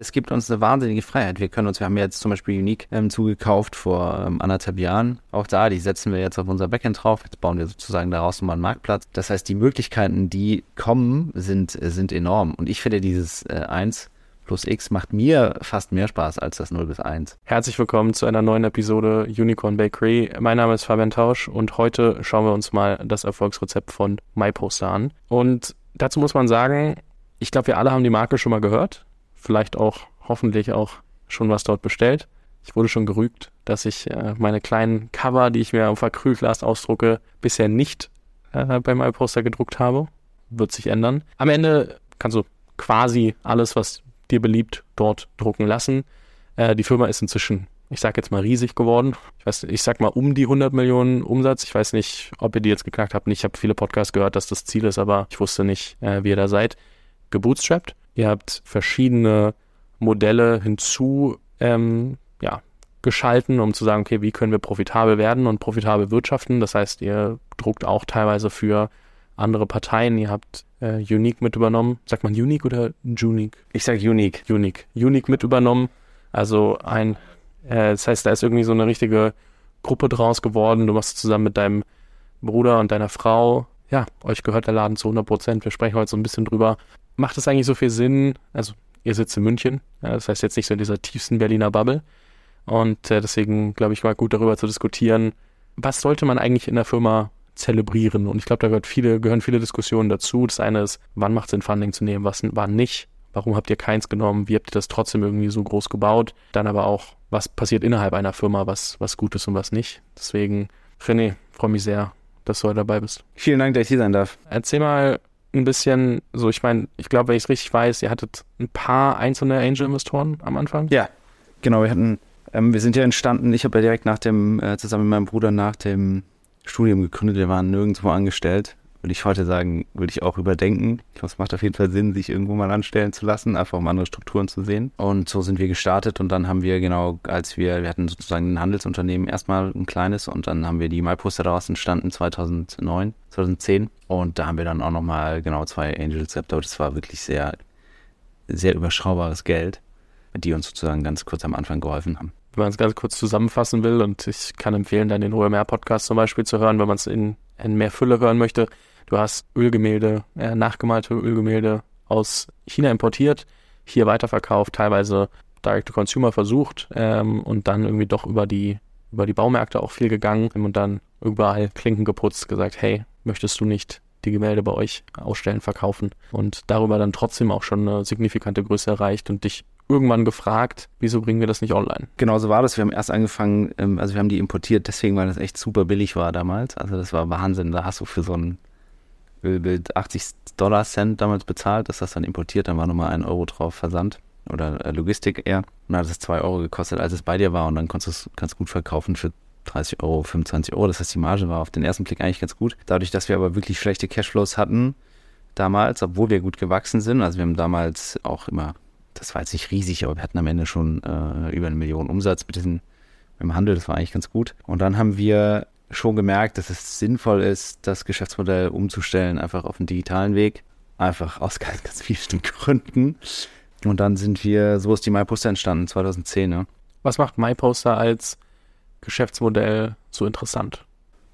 Es gibt uns eine wahnsinnige Freiheit. Wir können uns, wir haben jetzt zum Beispiel Unique ähm, zugekauft vor ähm, anderthalb Jahren. Auch da, die setzen wir jetzt auf unser Backend drauf. Jetzt bauen wir sozusagen daraus nochmal einen Marktplatz. Das heißt, die Möglichkeiten, die kommen, sind, sind enorm. Und ich finde dieses äh, 1 plus X macht mir fast mehr Spaß als das 0 bis 1. Herzlich willkommen zu einer neuen Episode Unicorn Bakery. Mein Name ist Fabian Tausch und heute schauen wir uns mal das Erfolgsrezept von MyPoster an. Und dazu muss man sagen, ich glaube, wir alle haben die Marke schon mal gehört vielleicht auch hoffentlich auch schon was dort bestellt. Ich wurde schon gerügt, dass ich äh, meine kleinen Cover, die ich mir auf Acrylglas ausdrucke, bisher nicht äh, bei MyPoster gedruckt habe. Wird sich ändern. Am Ende kannst du quasi alles, was dir beliebt, dort drucken lassen. Äh, die Firma ist inzwischen, ich sag jetzt mal riesig geworden. Ich weiß, ich sag mal um die 100 Millionen Umsatz. Ich weiß nicht, ob ihr die jetzt geknackt habt. Ich habe viele Podcasts gehört, dass das Ziel ist, aber ich wusste nicht, äh, wie ihr da seid. Gebootstrapped Ihr habt verschiedene Modelle hinzu ähm, ja, geschalten, um zu sagen, okay, wie können wir profitabel werden und profitabel wirtschaften. Das heißt, ihr druckt auch teilweise für andere Parteien. Ihr habt äh, Unique mit übernommen. Sagt man Unique oder Unique? Ich sage Unique. Unique. Unique mit übernommen. Also ein, äh, das heißt, da ist irgendwie so eine richtige Gruppe draus geworden. Du machst es zusammen mit deinem Bruder und deiner Frau. Ja, euch gehört der Laden zu 100 Prozent. Wir sprechen heute so ein bisschen drüber, macht es eigentlich so viel Sinn? Also, ihr sitzt in München, ja, das heißt jetzt nicht so in dieser tiefsten Berliner Bubble. Und äh, deswegen glaube ich mal gut darüber zu diskutieren, was sollte man eigentlich in der Firma zelebrieren? Und ich glaube, da gehört viele, gehören viele Diskussionen dazu. Das eine ist, wann macht es Sinn, Funding zu nehmen, was wann nicht? Warum habt ihr keins genommen? Wie habt ihr das trotzdem irgendwie so groß gebaut? Dann aber auch, was passiert innerhalb einer Firma, was, was gut ist und was nicht. Deswegen, René, freue mich sehr, dass du heute dabei bist. Vielen Dank, dass ich hier sein darf. Erzähl mal, ein bisschen so, ich meine, ich glaube, wenn ich es richtig weiß, ihr hattet ein paar einzelne Angel-Investoren am Anfang? Ja, genau. Wir hatten, ähm, wir sind ja entstanden, ich habe ja direkt nach dem, äh, zusammen mit meinem Bruder nach dem Studium gegründet, wir waren nirgendwo angestellt würde ich heute sagen, würde ich auch überdenken. Ich glaube, es macht auf jeden Fall Sinn, sich irgendwo mal anstellen zu lassen, einfach um andere Strukturen zu sehen. Und so sind wir gestartet und dann haben wir genau, als wir, wir hatten sozusagen ein Handelsunternehmen erstmal ein kleines und dann haben wir die MyPoster daraus entstanden 2009, 2010 und da haben wir dann auch nochmal genau zwei Angels gehabt, das war wirklich sehr, sehr überschaubares Geld, die uns sozusagen ganz kurz am Anfang geholfen haben wenn man es ganz kurz zusammenfassen will, und ich kann empfehlen, dann den OMR-Podcast zum Beispiel zu hören, wenn man es in, in mehr Fülle hören möchte. Du hast Ölgemälde, äh, nachgemalte Ölgemälde aus China importiert, hier weiterverkauft, teilweise Direct-to-Consumer versucht ähm, und dann irgendwie doch über die, über die Baumärkte auch viel gegangen und dann überall Klinken geputzt, gesagt, hey, möchtest du nicht die Gemälde bei euch ausstellen, verkaufen und darüber dann trotzdem auch schon eine signifikante Größe erreicht und dich irgendwann gefragt, wieso bringen wir das nicht online? Genau so war das. Wir haben erst angefangen, ähm, also wir haben die importiert, deswegen, weil das echt super billig war damals. Also das war Wahnsinn. Da hast du für so ein Ölbild 80 Dollar Cent damals bezahlt, dass das dann importiert, dann war nochmal ein Euro drauf Versand oder äh, Logistik eher. Und dann hat es zwei Euro gekostet, als es bei dir war und dann konntest du es gut verkaufen für 30 Euro, 25 Euro. Das heißt, die Marge war auf den ersten Blick eigentlich ganz gut. Dadurch, dass wir aber wirklich schlechte Cashflows hatten damals, obwohl wir gut gewachsen sind, also wir haben damals auch immer das war jetzt nicht riesig, aber wir hatten am Ende schon äh, über eine Million Umsatz mit diesem im Handel, das war eigentlich ganz gut. Und dann haben wir schon gemerkt, dass es sinnvoll ist, das Geschäftsmodell umzustellen, einfach auf den digitalen Weg. Einfach aus ganz, ganz vielen Gründen. Und dann sind wir, so ist die MyPoster entstanden, 2010. Ne? Was macht MyPoster als Geschäftsmodell so interessant?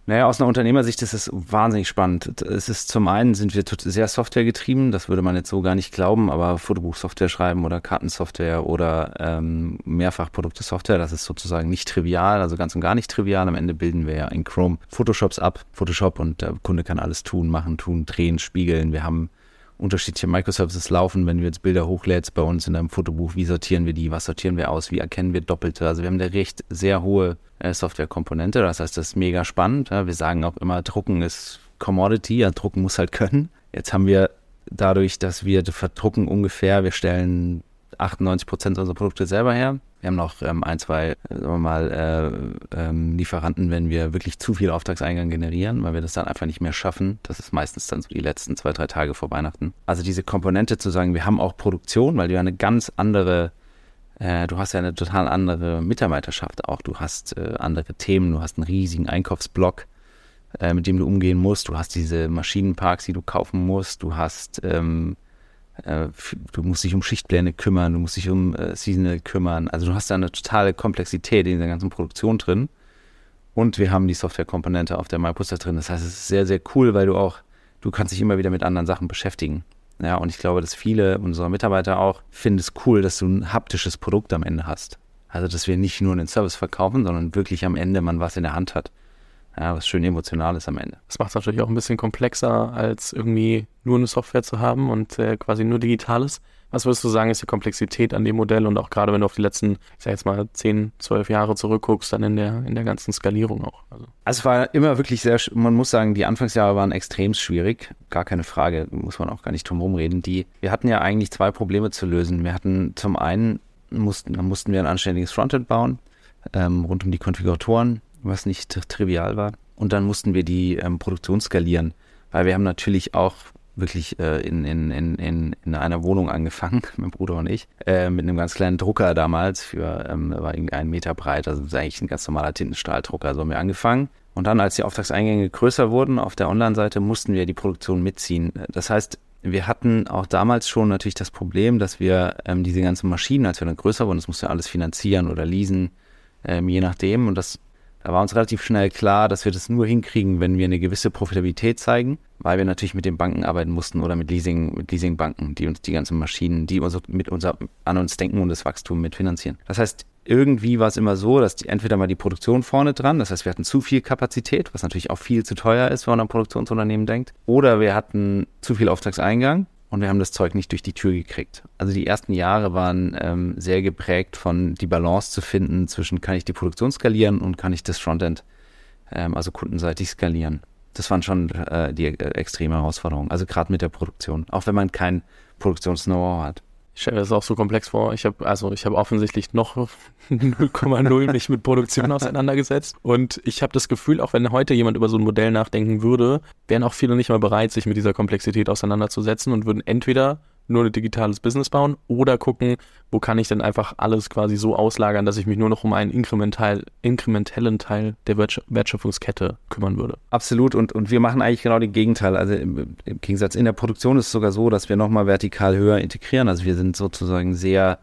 Naja, aus einer Unternehmersicht ist es wahnsinnig spannend. Es ist zum einen sind wir sehr softwaregetrieben, das würde man jetzt so gar nicht glauben, aber Fotobuchsoftware schreiben oder Kartensoftware oder ähm, Mehrfachprodukte-Software, das ist sozusagen nicht trivial, also ganz und gar nicht trivial. Am Ende bilden wir ja in Chrome Photoshops ab, Photoshop und der Kunde kann alles tun, machen, tun, drehen, spiegeln. Wir haben unterschiedliche Microservices laufen, wenn wir jetzt Bilder hochlädst bei uns in einem Fotobuch, wie sortieren wir die, was sortieren wir aus, wie erkennen wir Doppelte. Also wir haben eine recht sehr hohe äh, Softwarekomponente, das heißt, das ist mega spannend. Wir sagen auch immer, Drucken ist Commodity, ja, Drucken muss halt können. Jetzt haben wir dadurch, dass wir verdrucken ungefähr, wir stellen 98 Prozent unserer Produkte selber her. Wir haben noch ähm, ein, zwei, äh, sagen wir mal, äh, ähm, Lieferanten, wenn wir wirklich zu viel Auftragseingang generieren, weil wir das dann einfach nicht mehr schaffen. Das ist meistens dann so die letzten zwei, drei Tage vor Weihnachten. Also diese Komponente zu sagen, wir haben auch Produktion, weil du ja eine ganz andere äh, du hast ja eine total andere Mitarbeiterschaft auch. Du hast äh, andere Themen, du hast einen riesigen Einkaufsblock, äh, mit dem du umgehen musst. Du hast diese Maschinenparks, die du kaufen musst. Du hast ähm, Äh, du musst dich um Schichtpläne kümmern, du musst dich um äh, Seasonal kümmern. Also du hast da eine totale Komplexität in der ganzen Produktion drin. Und wir haben die Softwarekomponente auf der MyPoster drin. Das heißt, es ist sehr, sehr cool, weil du auch, du kannst dich immer wieder mit anderen Sachen beschäftigen. Ja, und ich glaube, dass viele unserer Mitarbeiter auch finden es cool, dass du ein haptisches Produkt am Ende hast. Also, dass wir nicht nur einen Service verkaufen, sondern wirklich am Ende man was in der Hand hat. Ja, was schön emotional ist am Ende. Das macht es natürlich auch ein bisschen komplexer, als irgendwie nur eine Software zu haben und äh, quasi nur Digitales. Was würdest du sagen, ist die Komplexität an dem Modell und auch gerade wenn du auf die letzten, ich sag jetzt mal, 10, 12 Jahre zurückguckst, dann in der, in der ganzen Skalierung auch? Also. also es war immer wirklich sehr, man muss sagen, die Anfangsjahre waren extrem schwierig. Gar keine Frage, muss man auch gar nicht drum herum reden. Die, wir hatten ja eigentlich zwei Probleme zu lösen. Wir hatten zum einen, mussten, mussten wir ein anständiges Frontend bauen, ähm, rund um die Konfiguratoren was nicht trivial war. Und dann mussten wir die ähm, Produktion skalieren, weil wir haben natürlich auch wirklich äh, in, in, in, in einer Wohnung angefangen, mein Bruder und ich, äh, mit einem ganz kleinen Drucker damals für, ähm, war irgendwie einen Meter breit, also ist eigentlich ein ganz normaler Tintenstrahldrucker, so haben wir angefangen. Und dann, als die Auftragseingänge größer wurden auf der Online-Seite, mussten wir die Produktion mitziehen. Das heißt, wir hatten auch damals schon natürlich das Problem, dass wir ähm, diese ganzen Maschinen, als wir dann größer wurden, das musste alles finanzieren oder leasen, ähm, je nachdem. Und das da war uns relativ schnell klar, dass wir das nur hinkriegen, wenn wir eine gewisse Profitabilität zeigen, weil wir natürlich mit den Banken arbeiten mussten oder mit Leasing, mit Leasingbanken, die uns die ganzen Maschinen, die uns mit unser, an uns denken und das Wachstum mitfinanzieren. Das heißt, irgendwie war es immer so, dass die, entweder mal die Produktion vorne dran, das heißt, wir hatten zu viel Kapazität, was natürlich auch viel zu teuer ist, wenn man an Produktionsunternehmen denkt, oder wir hatten zu viel Auftragseingang und wir haben das Zeug nicht durch die Tür gekriegt. Also die ersten Jahre waren ähm, sehr geprägt von die Balance zu finden zwischen kann ich die Produktion skalieren und kann ich das Frontend, ähm, also kundenseitig skalieren. Das waren schon äh, die äh, extreme Herausforderungen. Also gerade mit der Produktion, auch wenn man kein Produktions-Know-how hat. Ich stelle mir das auch so komplex vor. Ich habe also ich habe offensichtlich noch 0,0 mich mit Produktion auseinandergesetzt und ich habe das Gefühl, auch wenn heute jemand über so ein Modell nachdenken würde, wären auch viele nicht mal bereit, sich mit dieser Komplexität auseinanderzusetzen und würden entweder nur ein digitales Business bauen oder gucken, wo kann ich denn einfach alles quasi so auslagern, dass ich mich nur noch um einen inkremental, inkrementellen Teil der Wertschöpfungskette kümmern würde. Absolut und, und wir machen eigentlich genau das Gegenteil. Also im, im Gegensatz in der Produktion ist es sogar so, dass wir nochmal vertikal höher integrieren. Also wir sind sozusagen sehr,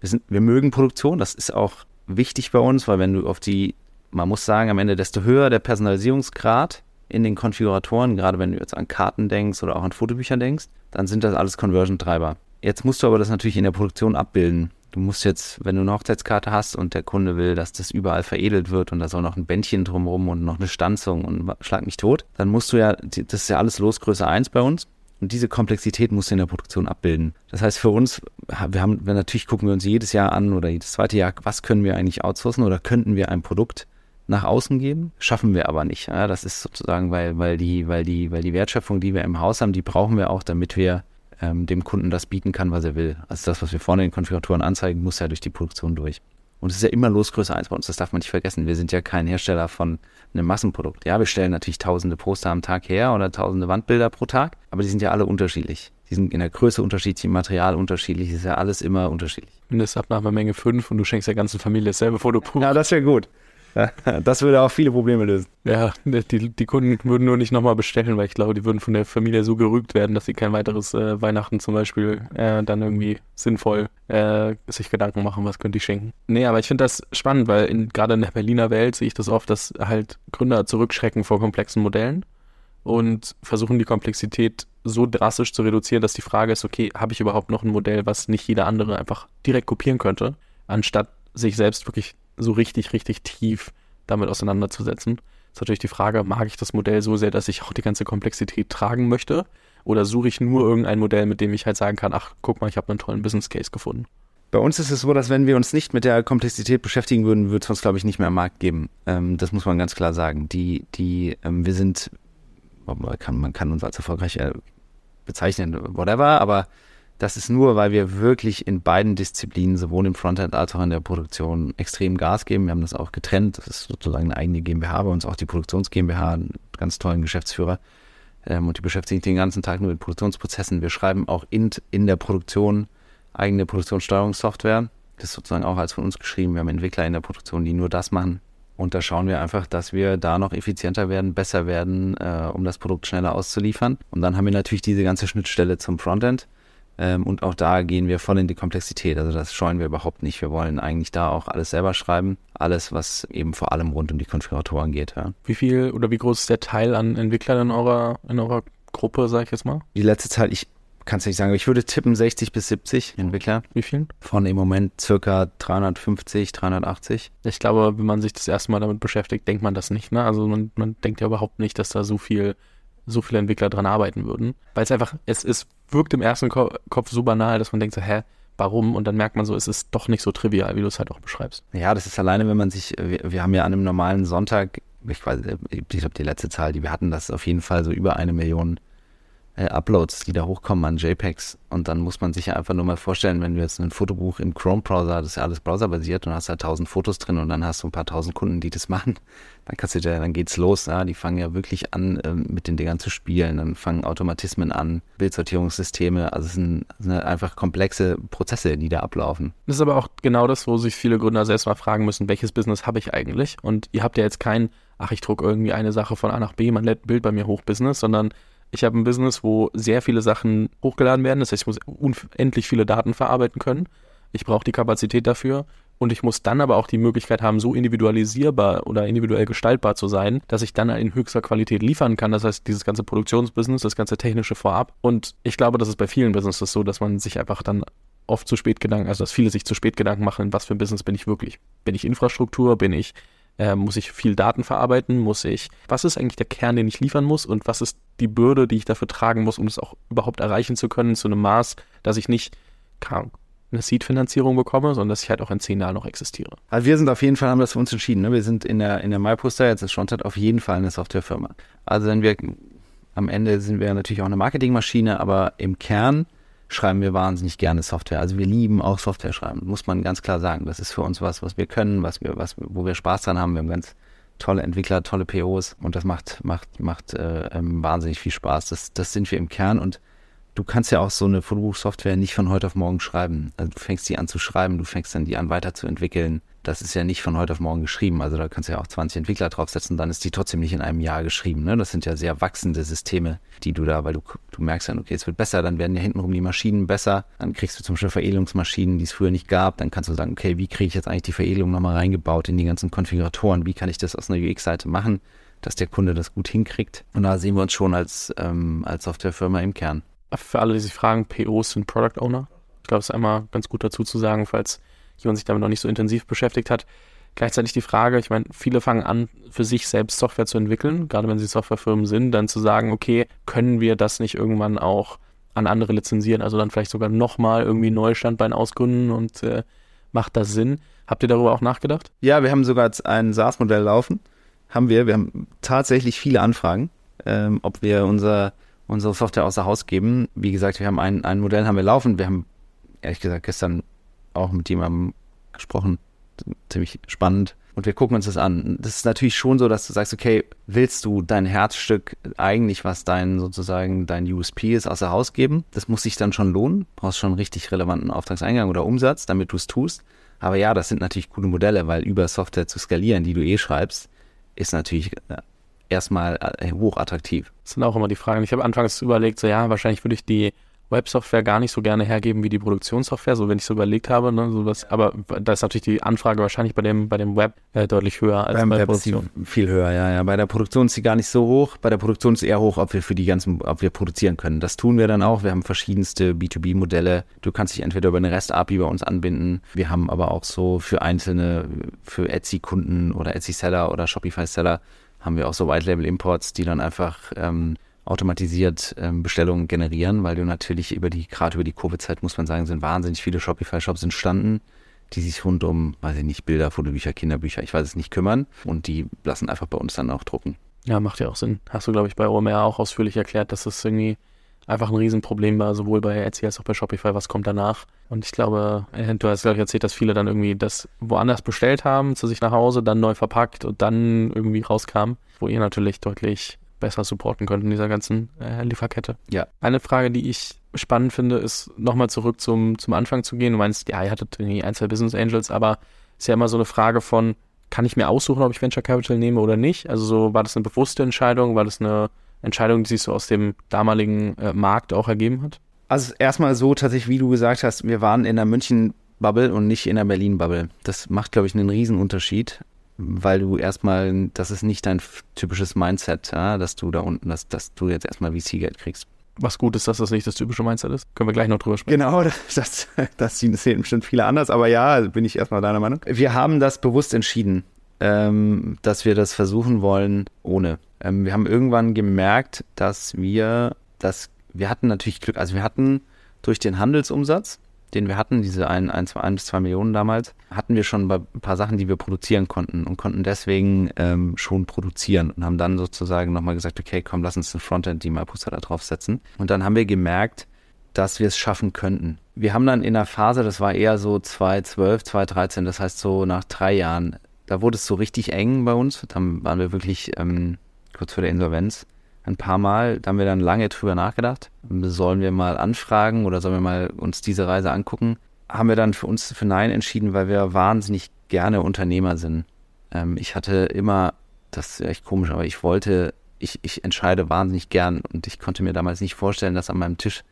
wir, sind, wir mögen Produktion, das ist auch wichtig bei uns, weil wenn du auf die, man muss sagen, am Ende desto höher der Personalisierungsgrad, in den Konfiguratoren, gerade wenn du jetzt an Karten denkst oder auch an Fotobücher denkst, dann sind das alles Conversion-Treiber. Jetzt musst du aber das natürlich in der Produktion abbilden. Du musst jetzt, wenn du eine Hochzeitskarte hast und der Kunde will, dass das überall veredelt wird und da soll noch ein Bändchen drumherum und noch eine Stanzung und schlag mich tot, dann musst du ja, das ist ja alles Losgröße 1 bei uns. Und diese Komplexität musst du in der Produktion abbilden. Das heißt, für uns, wir haben, natürlich gucken wir uns jedes Jahr an oder jedes zweite Jahr, was können wir eigentlich outsourcen oder könnten wir ein Produkt nach außen geben, schaffen wir aber nicht. Ja, das ist sozusagen, weil, weil, die, weil, die, weil die Wertschöpfung, die wir im Haus haben, die brauchen wir auch, damit wir ähm, dem Kunden das bieten kann, was er will. Also das, was wir vorne in den Konfiguratoren anzeigen, muss ja durch die Produktion durch. Und es ist ja immer Losgröße 1 bei uns, das darf man nicht vergessen. Wir sind ja kein Hersteller von einem Massenprodukt. Ja, wir stellen natürlich tausende Poster am Tag her oder tausende Wandbilder pro Tag, aber die sind ja alle unterschiedlich. Die sind in der Größe unterschiedlich, im Material unterschiedlich, ist ja alles immer unterschiedlich. Mindestabnahmemenge 5 und du schenkst der ganzen Familie dasselbe Fotobuch. Ja, das wäre gut. Das würde auch viele Probleme lösen. Ja, die, die Kunden würden nur nicht nochmal bestellen, weil ich glaube, die würden von der Familie so gerügt werden, dass sie kein weiteres äh, Weihnachten zum Beispiel äh, dann irgendwie sinnvoll äh, sich Gedanken machen, was könnte ich schenken. Nee, aber ich finde das spannend, weil gerade in der Berliner Welt sehe ich das oft, dass halt Gründer zurückschrecken vor komplexen Modellen und versuchen die Komplexität so drastisch zu reduzieren, dass die Frage ist, okay, habe ich überhaupt noch ein Modell, was nicht jeder andere einfach direkt kopieren könnte, anstatt sich selbst wirklich so richtig, richtig tief damit auseinanderzusetzen. Ist natürlich die Frage, mag ich das Modell so sehr, dass ich auch die ganze Komplexität tragen möchte? Oder suche ich nur irgendein Modell, mit dem ich halt sagen kann, ach, guck mal, ich habe einen tollen Business Case gefunden? Bei uns ist es so, dass wenn wir uns nicht mit der Komplexität beschäftigen würden, würde es uns, glaube ich, nicht mehr am Markt geben. Ähm, das muss man ganz klar sagen. Die, die, ähm, wir sind, man kann, man kann uns als erfolgreich äh, bezeichnen, whatever, aber das ist nur, weil wir wirklich in beiden Disziplinen, sowohl im Frontend als auch in der Produktion, extrem Gas geben. Wir haben das auch getrennt. Das ist sozusagen eine eigene GmbH bei uns, auch die Produktions GmbH, einen ganz tollen Geschäftsführer. Ähm, und die beschäftigen sich den ganzen Tag nur mit Produktionsprozessen. Wir schreiben auch in, in der Produktion eigene Produktionssteuerungssoftware. Das ist sozusagen auch als von uns geschrieben. Wir haben Entwickler in der Produktion, die nur das machen. Und da schauen wir einfach, dass wir da noch effizienter werden, besser werden, äh, um das Produkt schneller auszuliefern. Und dann haben wir natürlich diese ganze Schnittstelle zum Frontend Ähm, und auch da gehen wir voll in die Komplexität. Also das scheuen wir überhaupt nicht. Wir wollen eigentlich da auch alles selber schreiben. Alles, was eben vor allem rund um die Konfiguratoren geht. Ja. Wie viel oder wie groß ist der Teil an Entwicklern in eurer, in eurer Gruppe, sag ich jetzt mal? Die letzte Zahl, ich kann es nicht sagen, aber ich würde tippen 60 bis 70 Entwickler. Wie viel? Von im Moment circa 350, 380. Ich glaube, wenn man sich das erste Mal damit beschäftigt, denkt man das nicht. Ne? Also man, man denkt ja überhaupt nicht, dass da so viel so viele Entwickler dran arbeiten würden. Weil es einfach, es ist, wirkt im ersten Ko Kopf so banal, dass man denkt so, hä, warum? Und dann merkt man so, es ist doch nicht so trivial, wie du es halt auch beschreibst. Ja, das ist alleine, wenn man sich, wir, wir haben ja an einem normalen Sonntag, ich weiß, ich glaube, die letzte Zahl, die wir hatten, das ist auf jeden Fall so über eine Million äh, Uploads, die da hochkommen an JPEGs. Und dann muss man sich ja einfach nur mal vorstellen, wenn du jetzt ein Fotobuch im Chrome-Browser, das ist ja alles browserbasiert und hast da tausend Fotos drin und dann hast du ein paar tausend Kunden, die das machen, dann kannst du dir, dann geht's los. Ja? Die fangen ja wirklich an, äh, mit den Dingern zu spielen, dann fangen Automatismen an, Bildsortierungssysteme, also es sind, sind einfach komplexe Prozesse, die da ablaufen. Das ist aber auch genau das, wo sich viele Gründer selbst mal fragen müssen, welches Business habe ich eigentlich? Und ihr habt ja jetzt kein, ach, ich drucke irgendwie eine Sache von A nach B, man lädt ein Bild bei mir hoch Business, sondern ich habe ein Business, wo sehr viele Sachen hochgeladen werden. Das heißt, ich muss unendlich viele Daten verarbeiten können. Ich brauche die Kapazität dafür. Und ich muss dann aber auch die Möglichkeit haben, so individualisierbar oder individuell gestaltbar zu sein, dass ich dann in höchster Qualität liefern kann. Das heißt, dieses ganze Produktionsbusiness, das ganze technische vorab. Und ich glaube, das ist bei vielen Businesses so, dass man sich einfach dann oft zu spät Gedanken, also dass viele sich zu spät Gedanken machen, was für ein Business bin ich wirklich? Bin ich Infrastruktur? Bin ich äh, muss ich viel Daten verarbeiten? Muss ich, was ist eigentlich der Kern, den ich liefern muss? Und was ist die Bürde, die ich dafür tragen muss, um es auch überhaupt erreichen zu können, zu einem Maß, dass ich nicht eine Seed-Finanzierung bekomme, sondern dass ich halt auch in zehn Jahren noch existiere. Also wir sind auf jeden Fall, haben das für uns entschieden. Ne? Wir sind in der, in der MyPoster, jetzt ist Schontat auf jeden Fall eine Softwarefirma. Also wenn wir, am Ende sind wir natürlich auch eine Marketingmaschine, aber im Kern schreiben wir wahnsinnig gerne Software. Also wir lieben auch Software schreiben, muss man ganz klar sagen. Das ist für uns was, was wir können, was wir, was, wo wir Spaß dran haben. Wir haben ganz tolle Entwickler, tolle POs und das macht, macht, macht äh, ähm, wahnsinnig viel Spaß. Das, das sind wir im Kern und du kannst ja auch so eine Fotobuchsoftware nicht von heute auf morgen schreiben. Also du fängst die an zu schreiben, du fängst dann die an weiterzuentwickeln das ist ja nicht von heute auf morgen geschrieben. Also da kannst du ja auch 20 Entwickler draufsetzen, dann ist die trotzdem nicht in einem Jahr geschrieben. Ne? Das sind ja sehr wachsende Systeme, die du da, weil du, du merkst dann, okay, es wird besser, dann werden ja hintenrum die Maschinen besser, dann kriegst du zum Beispiel Veredelungsmaschinen, die es früher nicht gab, dann kannst du sagen, okay, wie kriege ich jetzt eigentlich die Veredelung nochmal reingebaut in die ganzen Konfiguratoren, wie kann ich das aus einer UX-Seite machen, dass der Kunde das gut hinkriegt. Und da sehen wir uns schon als, ähm, als Softwarefirma im Kern. Für alle, die sich fragen, POs sind Product Owner. Ich glaube, es ist einmal ganz gut dazu zu sagen, falls jemand sich damit noch nicht so intensiv beschäftigt hat. Gleichzeitig die Frage, ich meine, viele fangen an, für sich selbst Software zu entwickeln, gerade wenn sie Softwarefirmen sind, dann zu sagen, okay, können wir das nicht irgendwann auch an andere lizenzieren, also dann vielleicht sogar nochmal irgendwie Neustandbein ausgründen und äh, macht das Sinn? Habt ihr darüber auch nachgedacht? Ja, wir haben sogar ein SaaS-Modell laufen. Haben wir. Wir haben tatsächlich viele Anfragen, ähm, ob wir unser, unsere Software außer Haus geben. Wie gesagt, wir haben ein, ein Modell haben wir laufen. Wir haben ehrlich gesagt gestern auch mit jemandem gesprochen. Ziemlich spannend. Und wir gucken uns das an. Das ist natürlich schon so, dass du sagst, okay, willst du dein Herzstück eigentlich, was dein sozusagen dein USP ist, außer Haus geben? Das muss sich dann schon lohnen. Brauchst schon richtig relevanten Auftragseingang oder Umsatz, damit du es tust. Aber ja, das sind natürlich gute Modelle, weil über Software zu skalieren, die du eh schreibst, ist natürlich äh, erstmal äh, hochattraktiv. Das sind auch immer die Fragen. Ich habe anfangs überlegt, so ja, wahrscheinlich würde ich die Websoftware gar nicht so gerne hergeben wie die Produktionssoftware, so wenn ich so überlegt habe. Ne, sowas. Aber da ist natürlich die Anfrage wahrscheinlich bei dem, bei dem Web äh, deutlich höher als Beim bei der Produktion. Viel höher, ja, ja. Bei der Produktion ist sie gar nicht so hoch. Bei der Produktion ist eher hoch, ob wir für die ganzen, ob wir produzieren können. Das tun wir dann auch. Wir haben verschiedenste B2B-Modelle. Du kannst dich entweder über eine REST-API bei uns anbinden. Wir haben aber auch so für einzelne, für Etsy-Kunden oder Etsy-Seller oder Shopify-Seller haben wir auch so White-Label-Imports, die dann einfach ähm, automatisiert ähm, Bestellungen generieren, weil du natürlich über die, gerade über die Covid-Zeit, muss man sagen, sind wahnsinnig viele Shopify-Shops entstanden, die sich rund um, weiß ich nicht, Bilder, Fotobücher, Kinderbücher, ich weiß es nicht, kümmern und die lassen einfach bei uns dann auch drucken. Ja, macht ja auch Sinn. Hast du, glaube ich, bei OMR auch ausführlich erklärt, dass das irgendwie einfach ein Riesenproblem war, sowohl bei Etsy als auch bei Shopify, was kommt danach. Und ich glaube, äh, du hast, glaube ich, erzählt, dass viele dann irgendwie das woanders bestellt haben, zu sich nach Hause, dann neu verpackt und dann irgendwie rauskam, wo ihr natürlich deutlich besser supporten könnt in dieser ganzen äh, Lieferkette. Ja. Eine Frage, die ich spannend finde, ist nochmal zurück zum, zum Anfang zu gehen. Du meinst, ja, ihr hattet irgendwie ein, zwei Business Angels, aber ist ja immer so eine Frage von, kann ich mir aussuchen, ob ich Venture Capital nehme oder nicht? Also so, war das eine bewusste Entscheidung? War das eine Entscheidung, die sich so aus dem damaligen äh, Markt auch ergeben hat? Also erstmal so tatsächlich, wie du gesagt hast, wir waren in der München-Bubble und nicht in der Berlin-Bubble. Das macht, glaube ich, einen Riesenunterschied, weil du erstmal, das ist nicht dein typisches Mindset, ja, dass du da unten, dass, dass du jetzt erstmal VC-Geld kriegst. Was gut ist, dass das nicht das typische Mindset ist. Können wir gleich noch drüber sprechen. Genau, das, das, sehen bestimmt viele anders, aber ja, bin ich erstmal deiner Meinung. Wir haben das bewusst entschieden, ähm, dass wir das versuchen wollen ohne. Ähm, wir haben irgendwann gemerkt, dass wir das, wir hatten natürlich Glück, also wir hatten durch den Handelsumsatz, den wir hatten, diese ein, ein, zwei, ein bis zwei Millionen damals, hatten wir schon ein paar Sachen, die wir produzieren konnten und konnten deswegen ähm, schon produzieren und haben dann sozusagen nochmal gesagt, okay, komm, lass uns ein Frontend, die MyPoster da draufsetzen. Und dann haben wir gemerkt, dass wir es schaffen könnten. Wir haben dann in der Phase, das war eher so 2012, 2013, das heißt so nach drei Jahren, da wurde es so richtig eng bei uns. Dann waren wir wirklich ähm, kurz vor der Insolvenz ein paar Mal. Da haben wir dann lange drüber nachgedacht. Sollen wir mal anfragen oder sollen wir mal uns diese Reise angucken? Haben wir dann für uns für Nein entschieden, weil wir wahnsinnig gerne Unternehmer sind. Ähm, ich hatte immer, das ist echt komisch, aber ich wollte, ich, ich entscheide wahnsinnig gern und ich konnte mir damals nicht vorstellen, dass an meinem Tisch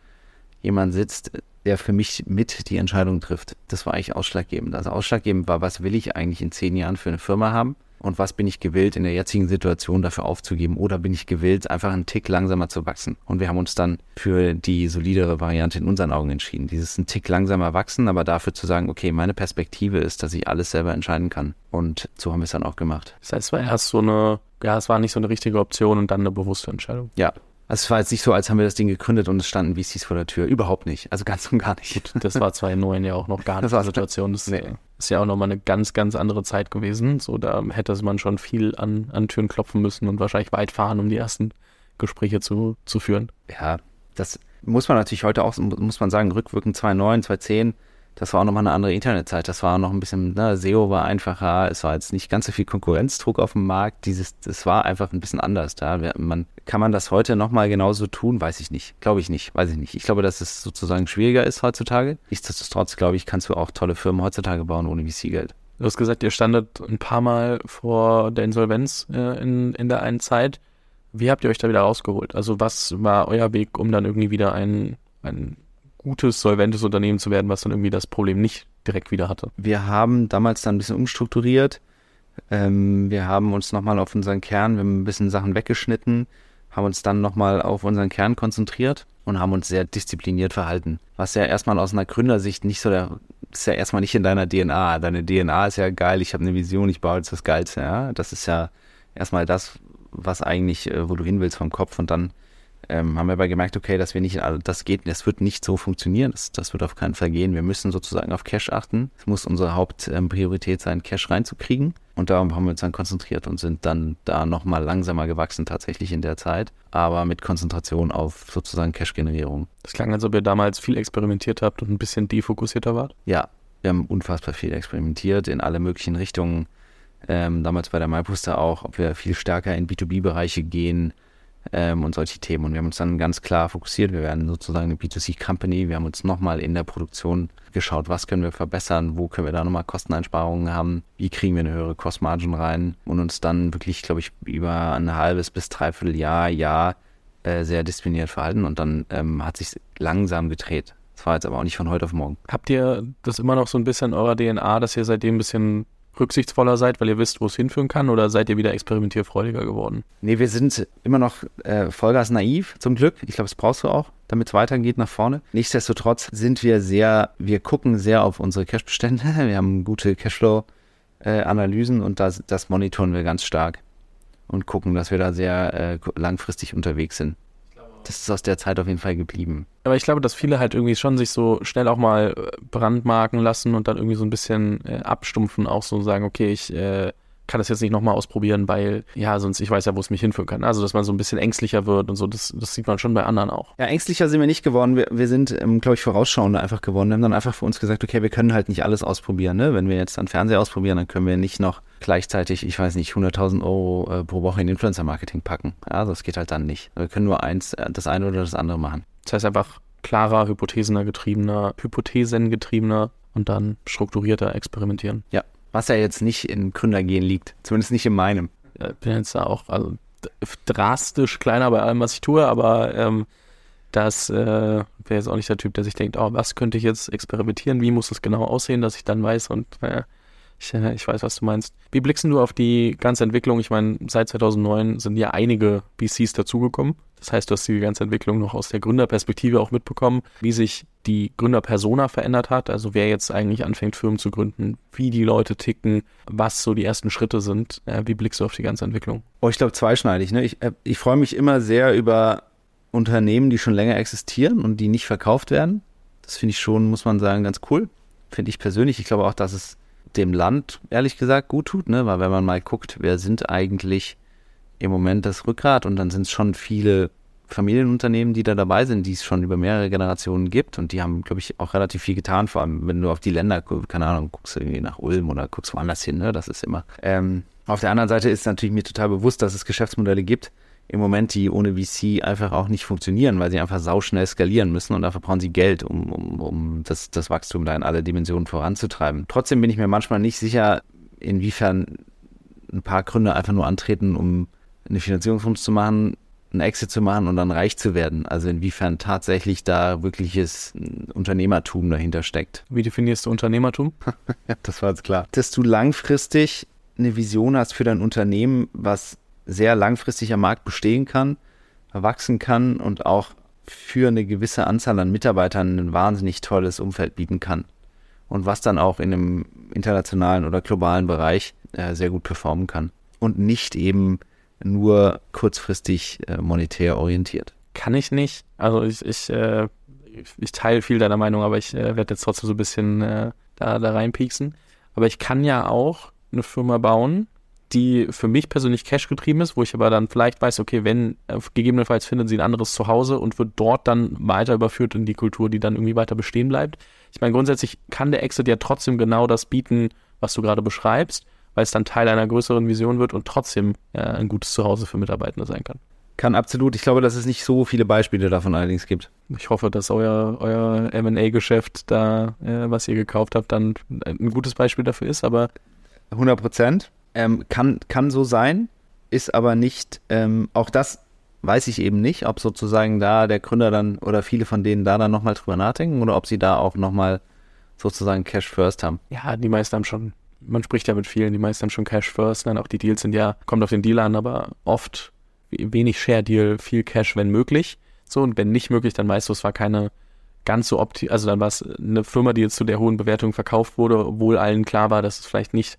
jemand sitzt, der für mich mit die Entscheidung trifft. Das war eigentlich ausschlaggebend. Also ausschlaggebend war, was will ich eigentlich in zehn Jahren für eine Firma haben? Und was bin ich gewillt in der jetzigen Situation dafür aufzugeben oder bin ich gewillt, einfach einen Tick langsamer zu wachsen. Und wir haben uns dann für die solidere Variante in unseren Augen entschieden. Dieses ein Tick langsamer wachsen, aber dafür zu sagen, okay, meine Perspektive ist, dass ich alles selber entscheiden kann. Und so haben wir es dann auch gemacht. Das heißt, es war erst so eine, ja, es war nicht so eine richtige Option und dann eine bewusste Entscheidung. Ja, also es war jetzt nicht so, als haben wir das Ding gegründet und es standen VCs vor der Tür. Überhaupt nicht. Also ganz und gar nicht. Gut, das war 2009 ja auch noch gar nicht die Situation. Das nee. ist ja auch nochmal eine ganz, ganz andere Zeit gewesen. So, da hätte man schon viel an, an Türen klopfen müssen und wahrscheinlich weit fahren, um die ersten Gespräche zu, zu führen. Ja, das muss man natürlich heute auch, muss man sagen, rückwirkend 2009, 2010 das war auch nochmal eine andere Internetzeit. Das war noch ein bisschen, ne, SEO war einfacher, es war jetzt nicht ganz so viel Konkurrenzdruck auf dem Markt. Dieses, das war einfach ein bisschen anders da. Man, kann man das heute nochmal genauso tun? Weiß ich nicht. Glaube ich nicht. Weiß ich nicht. Ich glaube, dass es sozusagen schwieriger ist heutzutage. Nichtsdestotrotz, glaube ich, kannst du auch tolle Firmen heutzutage bauen ohne VC-Geld. Du hast gesagt, ihr standet ein paar Mal vor der Insolvenz äh, in, in der einen Zeit. Wie habt ihr euch da wieder rausgeholt? Also was war euer Weg, um dann irgendwie wieder ein, ein gutes, solventes Unternehmen zu werden, was dann irgendwie das Problem nicht direkt wieder hatte. Wir haben damals dann ein bisschen umstrukturiert. Ähm, wir haben uns nochmal auf unseren Kern, wir haben ein bisschen Sachen weggeschnitten, haben uns dann nochmal auf unseren Kern konzentriert und haben uns sehr diszipliniert verhalten. Was ja erstmal aus einer Gründersicht nicht so der, ist ja erstmal nicht in deiner DNA. Deine DNA ist ja geil, ich habe eine Vision, ich baue jetzt das Geilste, ja. Das ist ja erstmal das, was eigentlich, äh, wo du hin willst vom Kopf und dann ähm, haben wir aber gemerkt, okay, dass wir nicht, also das geht, das wird nicht so funktionieren, das, das wird auf keinen Fall gehen. Wir müssen sozusagen auf Cash achten. Es muss unsere Hauptpriorität sein, Cash reinzukriegen. Und darum haben wir uns dann konzentriert und sind dann da nochmal langsamer gewachsen tatsächlich in der Zeit, aber mit Konzentration auf sozusagen Cash-Generierung. Das klang, als ob ihr damals viel experimentiert habt und ein bisschen defokussierter wart? Ja, wir haben unfassbar viel experimentiert in alle möglichen Richtungen. Ähm, damals bei der MyPoster auch, ob wir viel stärker in B2B-Bereiche gehen, ähm, und solche Themen. Und wir haben uns dann ganz klar fokussiert. Wir werden sozusagen eine B2C-Company. Wir haben uns nochmal in der Produktion geschaut, was können wir verbessern, wo können wir da nochmal Kosteneinsparungen haben, wie kriegen wir eine höhere Cost-Margin rein und uns dann wirklich, glaube ich, über ein halbes bis dreiviertel Jahr, Jahr äh, sehr diszipliniert verhalten und dann ähm, hat sich langsam gedreht. Das war jetzt aber auch nicht von heute auf morgen. Habt ihr das immer noch so ein bisschen in eurer DNA, dass ihr seitdem ein bisschen rücksichtsvoller seid, weil ihr wisst, wo es hinführen kann, oder seid ihr wieder experimentierfreudiger geworden? Nee, wir sind immer noch äh, Vollgas naiv, zum Glück. Ich glaube, das brauchst du auch, damit es weitergeht nach vorne. Nichtsdestotrotz sind wir sehr, wir gucken sehr auf unsere Cash-Bestände. Wir haben gute Cashflow-Analysen äh, und das, das monitoren wir ganz stark und gucken, dass wir da sehr äh, langfristig unterwegs sind das ist aus der Zeit auf jeden Fall geblieben. Aber ich glaube, dass viele halt irgendwie schon sich so schnell auch mal äh, brandmarken lassen und dann irgendwie so ein bisschen äh, abstumpfen, auch so sagen, okay, ich äh, kann das jetzt nicht nochmal ausprobieren, weil, ja, sonst ich weiß ja, wo es mich hinführen kann. Also, dass man so ein bisschen ängstlicher wird und so, das, das sieht man schon bei anderen auch. Ja, ängstlicher sind wir nicht geworden. Wir, wir sind, ähm, glaube ich, vorausschauender einfach geworden. Wir haben dann einfach für uns gesagt, okay, wir können halt nicht alles ausprobieren. Ne? Wenn wir jetzt dann Fernseher ausprobieren, dann können wir nicht noch gleichzeitig, ich weiß nicht, 100.000 Euro äh, pro Woche in Influencer-Marketing packen. Also, das geht halt dann nicht. Wir können nur eins, äh, das eine oder das andere machen. Das heißt einfach klarer, hypothesener getriebener, hypothesengetriebener und dann strukturierter experimentieren. Ja, was ja jetzt nicht in Gründergehen liegt. Zumindest nicht in meinem. Ich bin jetzt da auch also, drastisch kleiner bei allem, was ich tue, aber ähm, Das äh, wäre jetzt auch nicht der Typ, der sich denkt, oh, was könnte ich jetzt experimentieren, wie muss das genau aussehen, dass ich dann weiß und äh, ich, äh, ich weiß, was du meinst. Wie blickst du auf die ganze Entwicklung? Ich meine, seit 2009 sind ja einige BCs dazugekommen. Das heißt, du hast die ganze Entwicklung noch aus der Gründerperspektive auch mitbekommen, wie sich die Gründerpersona verändert hat. Also wer jetzt eigentlich anfängt, Firmen zu gründen, wie die Leute ticken, was so die ersten Schritte sind. Äh, wie blickst du auf die ganze Entwicklung? Oh, ich glaube zweischneidig. Ne? Ich, äh, ich freue mich immer sehr über Unternehmen, die schon länger existieren und die nicht verkauft werden. Das finde ich schon, muss man sagen, ganz cool. Finde ich persönlich. Ich glaube auch, dass es dem Land, ehrlich gesagt, gut tut, ne? Weil wenn man mal guckt, wer sind eigentlich im Moment das Rückgrat und dann sind es schon viele Familienunternehmen, die da dabei sind, die es schon über mehrere Generationen gibt und die haben, glaube ich, auch relativ viel getan, vor allem wenn du auf die Länder, keine Ahnung, guckst irgendwie nach Ulm oder guckst woanders hin, ne? Das ist immer. Ähm, auf der anderen Seite ist natürlich mir total bewusst, dass es Geschäftsmodelle gibt, im Moment, die ohne VC einfach auch nicht funktionieren, weil sie einfach sauschnell skalieren müssen und dafür brauchen sie Geld, um, um, um das, das Wachstum da in alle Dimensionen voranzutreiben. Trotzdem bin ich mir manchmal nicht sicher, inwiefern ein paar Gründer einfach nur antreten, um eine Finanzierungsrunde zu machen, einen Exit zu machen und dann reich zu werden. Also inwiefern tatsächlich da wirkliches Unternehmertum dahinter steckt. Wie definierst du Unternehmertum? das war jetzt klar. Dass du langfristig eine Vision hast für dein Unternehmen, was sehr langfristig am Markt bestehen kann, wachsen kann und auch für eine gewisse Anzahl an Mitarbeitern ein wahnsinnig tolles Umfeld bieten kann. Und was dann auch in einem internationalen oder globalen Bereich äh, sehr gut performen kann. Und nicht eben nur kurzfristig äh, monetär orientiert. Kann ich nicht. Also ich, ich, äh, ich teile viel deiner Meinung, aber ich äh, werde jetzt trotzdem so ein bisschen äh, da, da reinpieksen. Aber ich kann ja auch eine Firma bauen, die für mich persönlich Cash getrieben ist, wo ich aber dann vielleicht weiß, okay, wenn äh, gegebenenfalls findet sie ein anderes Zuhause und wird dort dann weiter überführt in die Kultur, die dann irgendwie weiter bestehen bleibt. Ich meine, grundsätzlich kann der Exit ja trotzdem genau das bieten, was du gerade beschreibst, weil es dann Teil einer größeren Vision wird und trotzdem äh, ein gutes Zuhause für Mitarbeitende sein kann. Kann absolut. Ich glaube, dass es nicht so viele Beispiele davon allerdings gibt. Ich hoffe, dass euer, euer MA-Geschäft da, äh, was ihr gekauft habt, dann ein gutes Beispiel dafür ist, aber 100 Prozent. Ähm, kann, kann so sein, ist aber nicht, ähm, auch das weiß ich eben nicht, ob sozusagen da der Gründer dann oder viele von denen da dann nochmal drüber nachdenken oder ob sie da auch nochmal sozusagen Cash First haben. Ja, die meisten haben schon, man spricht ja mit vielen, die meisten haben schon Cash First, dann auch die Deals sind ja, kommt auf den Deal an, aber oft wenig Share Deal, viel Cash, wenn möglich. So, und wenn nicht möglich, dann weißt du, es war keine ganz so optimal, also dann war es eine Firma, die jetzt zu der hohen Bewertung verkauft wurde, obwohl allen klar war, dass es vielleicht nicht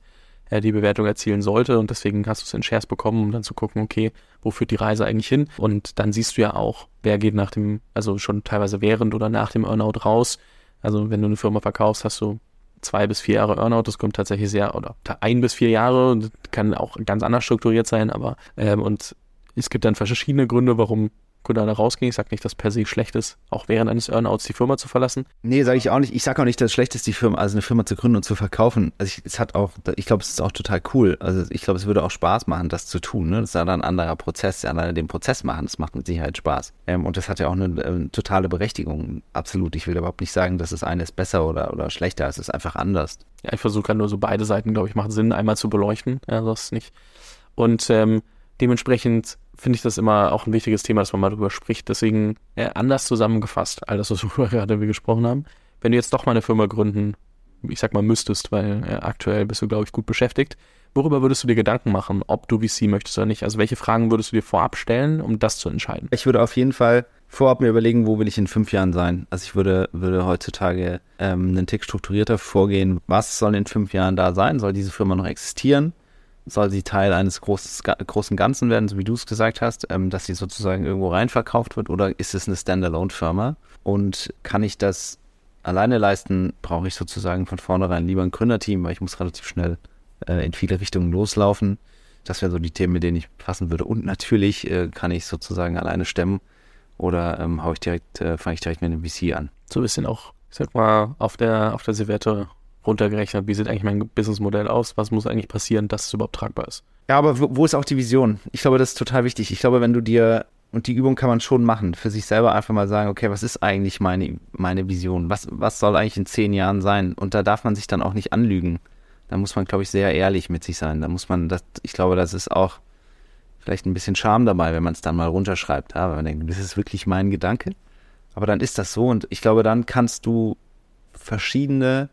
äh, die Bewertung erzielen sollte. Und deswegen hast du es in Shares bekommen, um dann zu gucken, okay, wo führt die Reise eigentlich hin? Und dann siehst du ja auch, wer geht nach dem, also schon teilweise während oder nach dem Earnout raus. Also wenn du eine Firma verkaufst, hast du zwei bis vier Jahre Earnout, das kommt tatsächlich sehr, oder ein bis vier Jahre, kann auch ganz anders strukturiert sein, aber ähm, und es gibt dann verschiedene Gründe, warum Gründer da rausgehen. Ich sage nicht, dass per se schlecht ist, auch während eines Earnouts die Firma zu verlassen. Nee, sage ich auch nicht. Ich sage auch nicht, dass es schlecht ist, die Firma, also eine Firma zu gründen und zu verkaufen. Also ich, es hat auch, ich glaube, es ist auch total cool. Also ich glaube, es würde auch Spaß machen, das zu tun. Ne? Das ist ja dann ein anderer Prozess, alleine den Prozess machen, das macht mit Sicherheit Spaß. Ähm, und das hat ja auch eine äh, totale Berechtigung. Absolut. Ich will überhaupt nicht sagen, dass das eine ist besser oder, oder schlechter. Es ist einfach anders. Ja, ich versuche gerade nur so beide Seiten, glaube ich, macht Sinn, einmal zu beleuchten. Ja, das nicht. Und ähm, dementsprechend finde ich das immer auch ein wichtiges Thema, dass man mal drüber spricht. Deswegen äh, anders zusammengefasst, all das, was wir gerade gesprochen haben. Wenn du jetzt doch mal eine Firma gründen, ich sag mal müsstest, weil äh, aktuell bist du, glaube ich, gut beschäftigt, worüber würdest du dir Gedanken machen, ob du VC möchtest oder nicht? Also welche Fragen würdest du dir vorab stellen, um das zu entscheiden? Ich würde auf jeden Fall vorab mir überlegen, wo will ich in fünf Jahren sein. Also ich würde, würde heutzutage ähm, einen Tick strukturierter vorgehen. Was soll in fünf Jahren da sein? Soll diese Firma noch existieren? Soll sie Teil eines groß, großen Ganzen werden, so wie du es gesagt hast, ähm, dass sie sozusagen irgendwo reinverkauft wird oder ist es eine Standalone-Firma? Und kann ich das alleine leisten, brauche ich sozusagen von vornherein lieber ein Gründerteam, weil ich muss relativ schnell äh, in viele Richtungen loslaufen. Das wären so die Themen, mit denen ich fassen würde. Und natürlich äh, kann ich sozusagen alleine stemmen oder ähm, äh, fange ich direkt mit einem VC an. So ein bisschen auch, ich sag mal, auf der, auf der Serviette runtergerechnet, wie sieht eigentlich mein Businessmodell aus, was muss eigentlich passieren, dass es überhaupt tragbar ist. Ja, aber wo, ist auch die Vision? Ich glaube, das ist total wichtig. Ich glaube, wenn du dir, und die Übung kann man schon machen, für sich selber einfach mal sagen, okay, was ist eigentlich meine, meine Vision? Was, was soll eigentlich in zehn Jahren sein? Und da darf man sich dann auch nicht anlügen. Da muss man, glaube ich, sehr ehrlich mit sich sein. Da muss man, das, ich glaube, das ist auch vielleicht ein bisschen Scham dabei, wenn man es dann mal runterschreibt. Aber man denkt, das ist wirklich mein Gedanke. Aber dann ist das so und ich glaube, dann kannst du verschiedene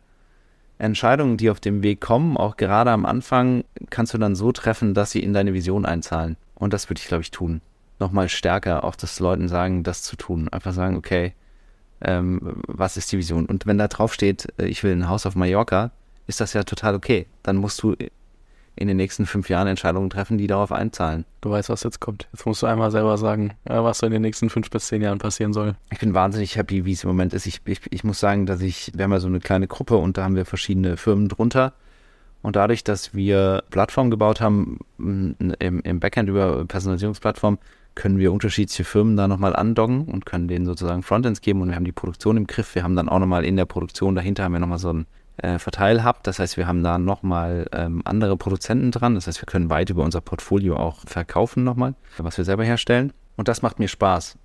Entscheidungen, die auf dem Weg kommen, auch gerade am Anfang, kannst du dann so treffen, dass sie in deine Vision einzahlen. Und das würde ich, glaube ich, tun. Nochmal stärker auch das Leuten sagen, das zu tun. Einfach sagen, okay, ähm, was ist die Vision? Und wenn da drauf steht, äh, ich will ein Haus auf Mallorca, ist das ja total okay. Dann musst du in den nächsten fünf Jahren Entscheidungen treffen, die darauf einzahlen. Du weißt, was jetzt kommt. Jetzt musst du einmal selber sagen, was so in den nächsten fünf bis zehn Jahren passieren soll. Ich bin wahnsinnig happy, wie es im Moment ist. Ich, ich, ich muss sagen, dass ich, wir haben ja so eine kleine Gruppe und da haben wir verschiedene Firmen drunter. Und dadurch, dass wir Plattformen gebaut haben, im, im Backend über Personalisierungsplattform, können wir unterschiedliche Firmen da nochmal andocken und können denen sozusagen Frontends geben und wir haben die Produktion im Griff. Wir haben dann auch nochmal in der Produktion dahinter haben wir nochmal so ein äh, Verteilhub. Das heißt, wir haben da nochmal ähm, andere Produzenten dran. Das heißt, wir können weit über unser Portfolio auch verkaufen nochmal, was wir selber herstellen. Und das macht mir Spaß.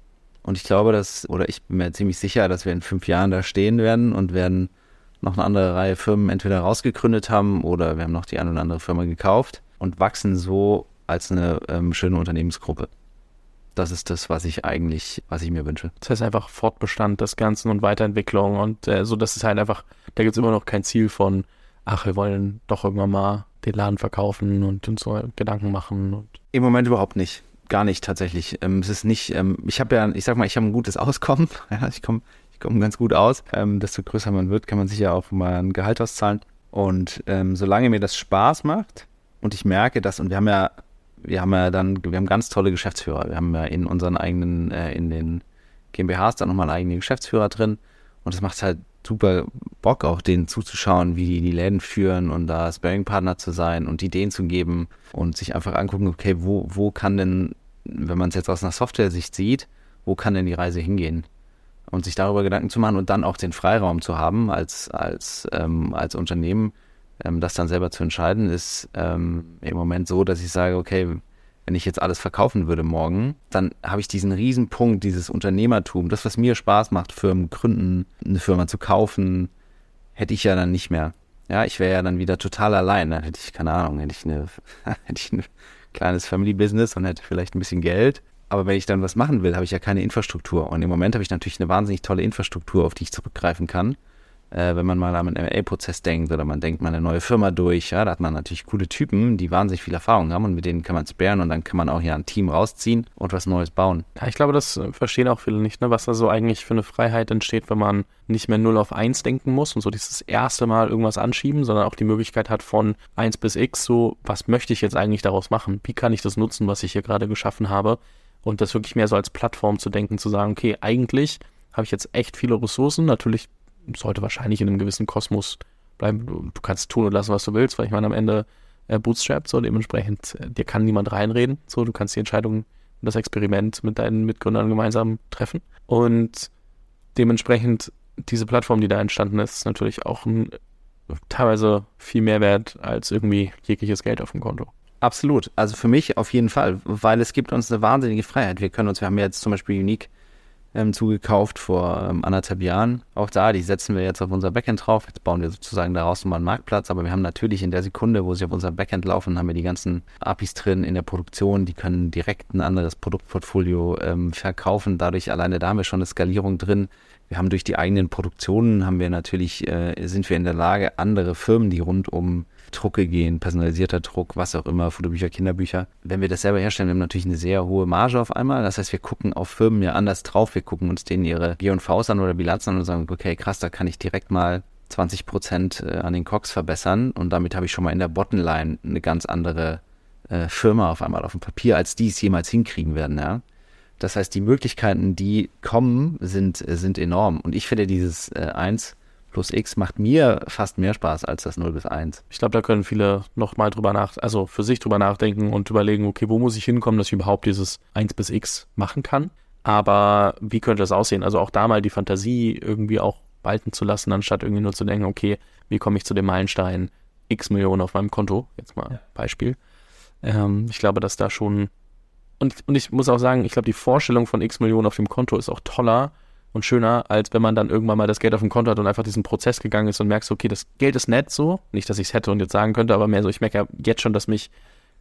Und ich glaube, dass, oder ich bin mir ziemlich sicher, dass wir in fünf Jahren da stehen werden und werden noch eine andere Reihe Firmen entweder rausgegründet haben oder wir haben noch die eine oder andere Firma gekauft und wachsen so als eine ähm, schöne Unternehmensgruppe das ist das, was ich eigentlich, was ich mir wünsche. Das heißt einfach Fortbestand des Ganzen und Weiterentwicklung und äh, so, das ist halt einfach, da gibt es immer noch kein Ziel von, ach, wir wollen doch irgendwann mal den Laden verkaufen und uns so Gedanken machen. Und Im Moment überhaupt nicht. Gar nicht tatsächlich. Ähm, es ist nicht, ähm, ich habe ja, ich sag mal, ich habe ein gutes Auskommen. Ja, ich komme ich komm ganz gut aus. Ähm, desto größer man wird, kann man sicher auch mal ein Gehalt auszahlen. Und ähm, solange mir das Spaß macht und ich merke das, und wir haben ja wir haben ja dann, wir haben ganz tolle Geschäftsführer. Wir haben ja in unseren eigenen, äh, in den GmbHs dann nochmal einen eigenen Geschäftsführer drin. Und das macht halt super Bock, auch denen zuzuschauen, wie die die Läden führen und da Sparing-Partner zu sein und Ideen zu geben und sich einfach angucken, okay, wo, wo kann denn, wenn man es jetzt aus einer Software-Sicht sieht, wo kann denn die Reise hingehen? Und sich darüber Gedanken zu machen und dann auch den Freiraum zu haben als, als, ähm, als Unternehmen, ähm, das dann selber zu entscheiden, ist ähm, im Moment so, dass ich sage, okay, wenn ich jetzt alles verkaufen würde morgen, dann habe ich diesen riesen Punkt, dieses Unternehmertum, das, was mir Spaß macht, Firmen gründen, eine Firma zu kaufen, hätte ich ja dann nicht mehr. Ja, ich wäre ja dann wieder total allein. Dann hätte ich, keine Ahnung, hätte ich, eine, hätte ich ein kleines Family-Business und hätte vielleicht ein bisschen Geld. Aber wenn ich dann was machen will, habe ich ja keine Infrastruktur. Und im Moment habe ich natürlich eine wahnsinnig tolle Infrastruktur, auf die ich zurückgreifen kann äh, wenn man mal an einen MA-Prozess denkt oder man denkt mal eine neue Firma durch, ja, da hat man natürlich coole Typen, die wahnsinnig viel Erfahrung haben und mit denen kann man sparen und dann kann man auch hier ein Team rausziehen und was Neues bauen. Ja, ich glaube, das äh, verstehen auch viele nicht, ne, was da so eigentlich für eine Freiheit entsteht, wenn man nicht mehr 0 auf 1 denken muss und so dieses erste Mal irgendwas anschieben, sondern auch die Möglichkeit hat von 1 bis x, so, was möchte ich jetzt eigentlich daraus machen? Wie kann ich das nutzen, was ich hier gerade geschaffen habe? Und das wirklich mehr so als Plattform zu denken, zu sagen, okay, eigentlich habe ich jetzt echt viele Ressourcen, natürlich sollte wahrscheinlich in einem gewissen Kosmos bleiben. Du, du kannst tun und lassen, was du willst, weil ich meine, am Ende äh, bootstrapped, so dementsprechend, äh, dir kann niemand reinreden. So, du kannst die Entscheidung das Experiment mit deinen Mitgründern gemeinsam treffen. Und dementsprechend, diese Plattform, die da entstanden ist, ist natürlich auch ein, teilweise viel mehr wert als irgendwie jegliches Geld auf dem Konto. Absolut. Also für mich auf jeden Fall, weil es gibt uns eine wahnsinnige Freiheit. Wir können uns, wir haben jetzt zum Beispiel Unique ähm, zugekauft vor ähm, anderthalb Jahren. Auch da, die setzen wir jetzt auf unser Backend drauf. Jetzt bauen wir sozusagen daraus nochmal einen Marktplatz, aber wir haben natürlich in der Sekunde, wo sie auf unser Backend laufen, haben wir die ganzen APIs drin in der Produktion. Die können direkt ein anderes Produktportfolio ähm, verkaufen. Dadurch alleine da haben wir schon eine Skalierung drin. Wir haben durch die eigenen Produktionen haben wir natürlich, äh, sind wir in der Lage, andere Firmen, die rund um Drucke gehen, personalisierter Druck, was auch immer, Fotobücher, Kinderbücher. Wenn wir das selber herstellen, wir haben natürlich eine sehr hohe Marge auf einmal. Das heißt, wir gucken auf Firmen ja anders drauf. Wir gucken uns denen ihre G&Vs an oder Bilanzen an und sagen, okay, krass, da kann ich direkt mal 20 Prozent äh, an den Cox verbessern und damit habe ich schon mal in der Bottomline eine ganz andere äh, Firma auf einmal auf dem Papier, als die es jemals hinkriegen werden, ja. Das heißt, die Möglichkeiten, die kommen, sind, sind enorm. Und ich finde dieses äh, 1 plus X macht mir fast mehr Spaß als das 0 bis 1. Ich glaube, da können viele nochmal drüber nach, also für sich drüber nachdenken und überlegen, okay, wo muss ich hinkommen, dass ich überhaupt dieses 1 bis X machen kann. Aber wie könnte das aussehen? Also auch da mal die Fantasie irgendwie auch walten zu lassen, anstatt irgendwie nur zu denken, okay, wie komme ich zu dem Meilenstein X Millionen auf meinem Konto? Jetzt mal ja. Beispiel. Ähm, ich glaube, dass da schon und, und ich muss auch sagen, ich glaube, die Vorstellung von x Millionen auf dem Konto ist auch toller und schöner, als wenn man dann irgendwann mal das Geld auf dem Konto hat und einfach diesen Prozess gegangen ist und merkst, okay, das Geld ist nett so. Nicht, dass ich es hätte und jetzt sagen könnte, aber mehr so, ich merke ja jetzt schon, dass mich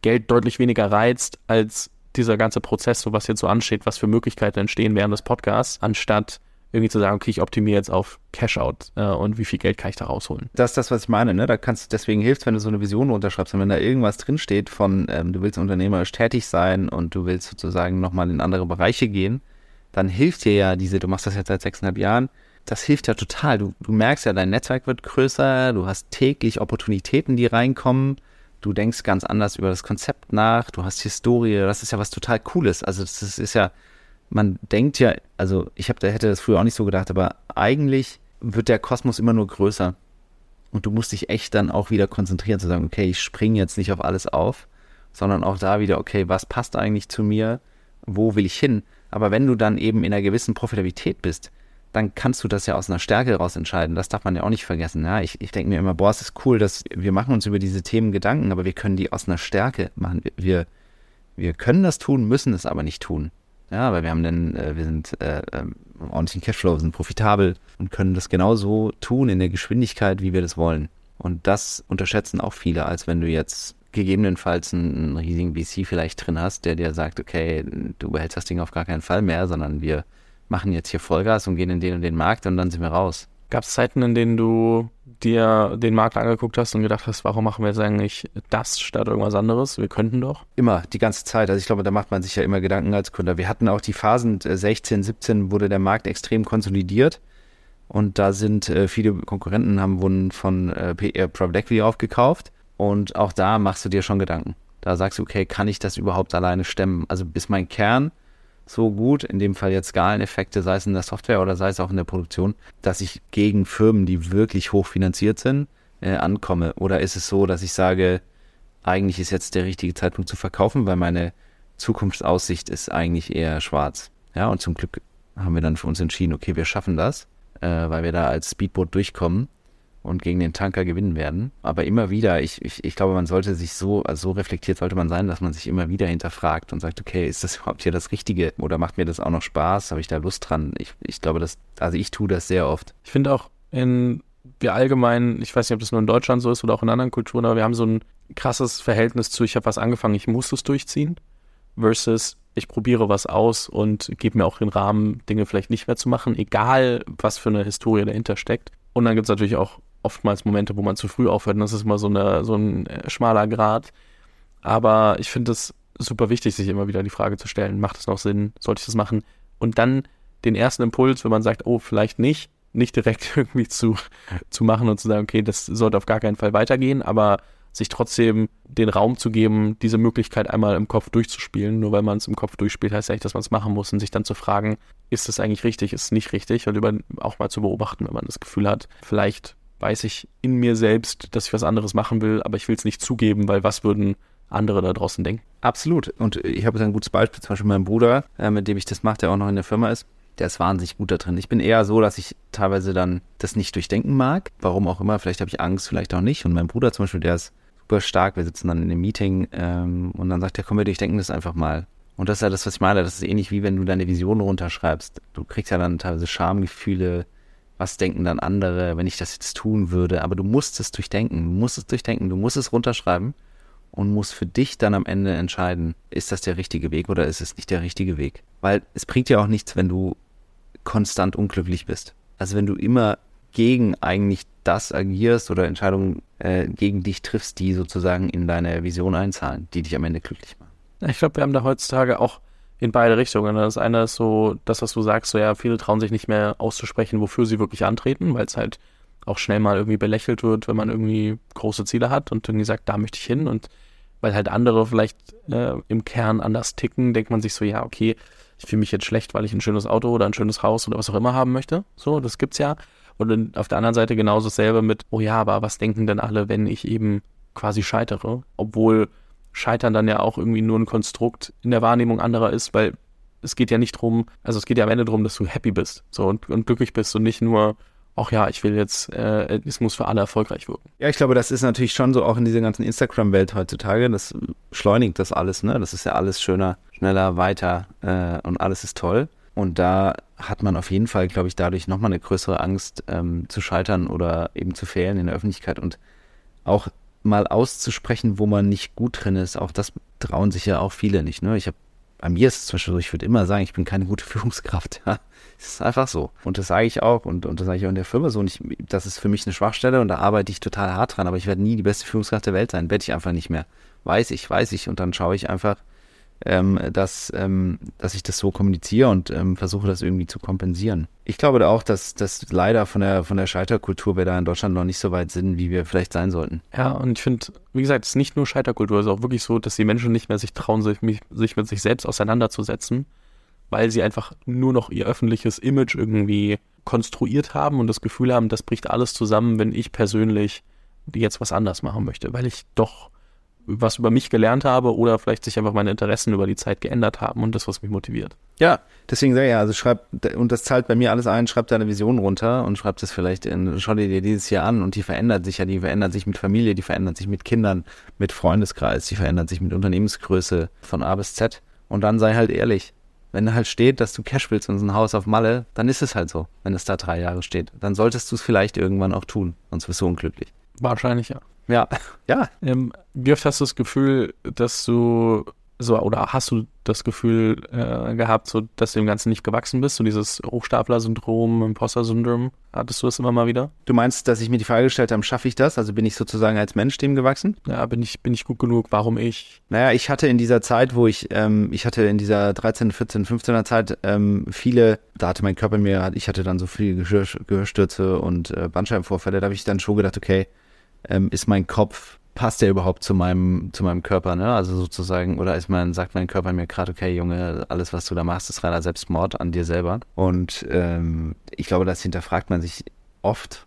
Geld deutlich weniger reizt als dieser ganze Prozess, so was jetzt so ansteht, was für Möglichkeiten entstehen während des Podcasts, anstatt irgendwie zu sagen, okay, ich optimiere jetzt auf Cash-out äh, und wie viel Geld kann ich da rausholen. Das ist das, was ich meine. Ne? Da kannst deswegen hilft, wenn du so eine Vision unterschreibst und wenn da irgendwas drinsteht von, ähm, du willst unternehmerisch tätig sein und du willst sozusagen nochmal in andere Bereiche gehen, dann hilft dir ja diese, du machst das jetzt seit sechseinhalb Jahren, das hilft ja total. Du, du merkst ja, dein Netzwerk wird größer, du hast täglich Opportunitäten, die reinkommen, du denkst ganz anders über das Konzept nach, du hast Historie, das ist ja was total Cooles. Also das ist, ist ja, man denkt ja, also ich hab, hätte das früher auch nicht so gedacht, aber eigentlich wird der Kosmos immer nur größer. Und du musst dich echt dann auch wieder konzentrieren, zu sagen, okay, ich springe jetzt nicht auf alles auf, sondern auch da wieder, okay, was passt eigentlich zu mir? Wo will ich hin? Aber wenn du dann eben in einer gewissen Profitabilität bist, dann kannst du das ja aus einer Stärke heraus entscheiden. Das darf man ja auch nicht vergessen. Ja, ich, ich denke mir immer, boah, es ist cool, dass wir machen uns über diese Themen Gedanken, aber wir können die aus einer Stärke machen. Wir, wir können das tun, müssen es aber nicht tun. Ja, weil wir haben dann, äh, wir sind äh, äh, ordentlichen Cashflow, sind profitabel und können das genauso tun in der Geschwindigkeit, wie wir das wollen. Und das unterschätzen auch viele, als wenn du jetzt gegebenenfalls einen, riesigen VC vielleicht drin hast, der dir sagt, okay, du behältst das Ding auf gar keinen Fall mehr, sondern wir machen jetzt hier Vollgas und gehen in den und den Markt und dann sind wir raus. Gab es Zeiten, in denen du dir den Markt angeguckt hast und gedacht hast, warum machen wir jetzt eigentlich das statt irgendwas anderes? Wir könnten doch. Immer, die ganze Zeit. Also ich glaube, da macht man sich ja immer Gedanken als Gründer. Wir hatten auch die Phasen 16, äh, 17, wurde der Markt extrem konsolidiert. Und da sind äh, viele Konkurrenten haben wurden von äh, PR Private Equity aufgekauft. Und auch da machst du dir schon Gedanken. Da sagst du, okay, kann ich das überhaupt alleine stemmen? Also bis mein Kern so gut, in dem Fall jetzt Skaleneffekte, sei es in der Software oder sei es auch in der Produktion, dass ich gegen Firmen, die wirklich hochfinanziert sind, äh, ankomme? Oder ist es so, dass ich sage, eigentlich ist jetzt der richtige Zeitpunkt zu verkaufen, weil meine Zukunftsaussicht ist eigentlich eher schwarz. Ja, und zum Glück haben wir dann für uns entschieden, okay, wir schaffen das, äh, weil wir da als Speedboot durchkommen und gegen den Tanker gewinnen werden. Aber immer wieder, ich, ich, ich glaube, man sollte sich so, also so reflektiert sollte man sein, dass man sich immer wieder hinterfragt und sagt, okay, ist das überhaupt hier das Richtige? Oder macht mir das auch noch Spaß? Habe ich da Lust dran? Ich, ich glaube, das, also ich tue das sehr oft. Ich finde auch in wir allgemein, ich weiß nicht, ob das nur in Deutschland so ist oder auch in anderen Kulturen, aber wir haben so ein krasses Verhältnis zu, ich habe was angefangen, ich muss es durchziehen, versus ich probiere was aus und gebe mir auch den Rahmen, Dinge vielleicht nicht mehr zu machen, egal was für eine Historie dahinter steckt. Und dann gibt es natürlich auch oftmals Momente, wo man zu früh aufhört. Und das ist immer so, eine, so ein äh, schmaler Grad. Aber ich finde es super wichtig, sich immer wieder die Frage zu stellen, macht es noch Sinn? Sollte ich das machen? Und dann den ersten Impuls, wenn man sagt, oh, vielleicht nicht, nicht direkt irgendwie zu, zu machen und zu sagen, okay, das sollte auf gar keinen Fall weitergehen, aber sich trotzdem den Raum zu geben, diese Möglichkeit einmal im Kopf durchzuspielen. Nur weil man es im Kopf durchspielt, heißt ja nicht, dass man es machen muss und sich dann zu fragen, ist das eigentlich richtig, ist es nicht richtig und über, auch mal zu beobachten, wenn man das Gefühl hat, vielleicht weiß ich in mir selbst, dass ich was anderes machen will, aber ich will es nicht zugeben, weil was würden andere da draußen denken? Absolut. Und ich habe ein gutes Beispiel, zum Beispiel mein Bruder, äh, mit dem ich das mache, der auch noch in der Firma ist. Der ist wahnsinnig gut da drin. Ich bin eher so, dass ich teilweise dann das nicht durchdenken mag. Warum auch immer. Vielleicht habe ich Angst, vielleicht auch nicht. Und mein Bruder zum Beispiel, der ist super stark. Wir sitzen dann in einem Meeting ähm, und dann sagt er, komm, wir durchdenken das einfach mal. Und das ist ja das, was ich meine. Das ist ähnlich wie wenn du deine Vision runterschreibst. Du kriegst ja dann teilweise Schamgefühle, was denken dann andere, wenn ich das jetzt tun würde. Aber du musst es durchdenken, du musst es durchdenken, du musst es runterschreiben und musst für dich dann am Ende entscheiden, ist das der richtige Weg oder ist es nicht der richtige Weg. Weil es bringt ja auch nichts, wenn du konstant unglücklich bist. Also wenn du immer gegen eigentlich das agierst oder Entscheidungen äh, gegen dich triffst, die sozusagen in deine Vision einzahlen, die dich am Ende glücklich machen. Ich glaube, wir haben da heutzutage auch in beide Richtungen. Das eine ist so, das, was du sagst, so ja, viele trauen sich nicht mehr auszusprechen, wofür sie wirklich antreten, weil es halt auch schnell mal irgendwie belächelt wird, wenn man irgendwie große Ziele hat und irgendwie sagt, da möchte ich hin und weil halt andere vielleicht äh, im Kern anders ticken, denkt man sich so, ja, okay, ich fühle mich jetzt schlecht, weil ich ein schönes Auto oder ein schönes Haus oder was auch immer haben möchte. So, das gibt's ja. Und auf der anderen Seite genauso dasselbe mit, oh ja, aber was denken denn alle, wenn ich eben quasi scheitere? Obwohl Scheitern dann ja auch irgendwie nur ein Konstrukt in der Wahrnehmung anderer ist, weil es geht ja nicht drum, also es geht ja am Ende darum, dass du happy bist so und, und glücklich bist und nicht nur, ach ja, ich will jetzt, äh, es muss für alle erfolgreich wirken. Ja, ich glaube, das ist natürlich schon so auch in dieser ganzen Instagram-Welt heutzutage. Das beschleunigt das alles, ne? Das ist ja alles schöner, schneller, weiter äh, und alles ist toll. Und da hat man auf jeden Fall, glaube ich, dadurch nochmal eine größere Angst ähm, zu scheitern oder eben zu fehlen in der Öffentlichkeit. Und auch mal auszusprechen, wo man nicht gut drin ist, auch das trauen sich ja auch viele nicht. Ne? Ich habe bei mir ist es zum Beispiel so, ich würde immer sagen, ich bin keine gute Führungskraft. Ja. Es ist einfach so. Und das sage ich auch und, und das sage ich auch in der Firma so. Und ich, das ist für mich eine Schwachstelle und da arbeite ich total hart dran, aber ich werde nie die beste Führungskraft der Welt sein. Werde ich einfach nicht mehr. Weiß ich, weiß ich. Und dann schaue ich einfach, ähm, dass, ähm, dass ich das so kommuniziere und ähm, versuche das irgendwie zu kompensieren. Ich glaube auch, dass, dass leider von der, von der Scheiterkultur wir da in Deutschland noch nicht so weit sind, wie wir vielleicht sein sollten. Ja, und ich finde, wie gesagt, es ist nicht nur Scheiterkultur, es ist auch wirklich so, dass die Menschen nicht mehr sich trauen, sich, sich mit sich selbst auseinanderzusetzen, weil sie einfach nur noch ihr öffentliches Image irgendwie konstruiert haben und das Gefühl haben, das bricht alles zusammen, wenn ich persönlich jetzt was anders machen möchte, weil ich doch was über mich gelernt habe oder vielleicht sich einfach meine Interessen über die Zeit geändert haben und das, was mich motiviert. Ja, deswegen sage ich ja, also schreib, und das zahlt bei mir alles ein, schreib deine Vision runter und schreib das vielleicht in, schau dir dieses Jahr an und die verändert sich ja, die verändert sich mit Familie, die verändert sich mit Kindern, mit Freundeskreis, die verändert sich mit Unternehmensgröße von A bis Z. Und dann sei halt ehrlich. Wenn halt steht, dass du Cash willst und ein Haus auf Malle, dann ist es halt so, wenn es da drei Jahre steht. Dann solltest du es vielleicht irgendwann auch tun, sonst wirst du unglücklich. Wahrscheinlich ja. Ja, ja. Ähm, wie oft hast du das Gefühl, dass du so, oder hast du das Gefühl äh, gehabt, so, dass du dem Ganzen nicht gewachsen bist? So dieses Hochstapler-Syndrom, Imposter-Syndrom, hattest du das immer mal wieder? Du meinst, dass ich mir die Frage gestellt habe, schaffe ich das? Also bin ich sozusagen als Mensch dem gewachsen? Ja, bin ich, bin ich gut genug? Warum ich? Naja, ich hatte in dieser Zeit, wo ich, ähm, ich hatte in dieser 13, 14, 15er Zeit ähm, viele, da hatte mein Körper mir, ich hatte dann so viele Gehör, Gehörstürze und äh, Bandscheibenvorfälle, da habe ich dann schon gedacht, okay, ähm, ist mein Kopf, passt der überhaupt zu meinem, zu meinem Körper, ne? Also sozusagen, oder ist mein, sagt mein Körper mir gerade, okay, Junge, alles, was du da machst, ist reiner Selbstmord an dir selber. Und ähm, ich glaube, das hinterfragt man sich oft.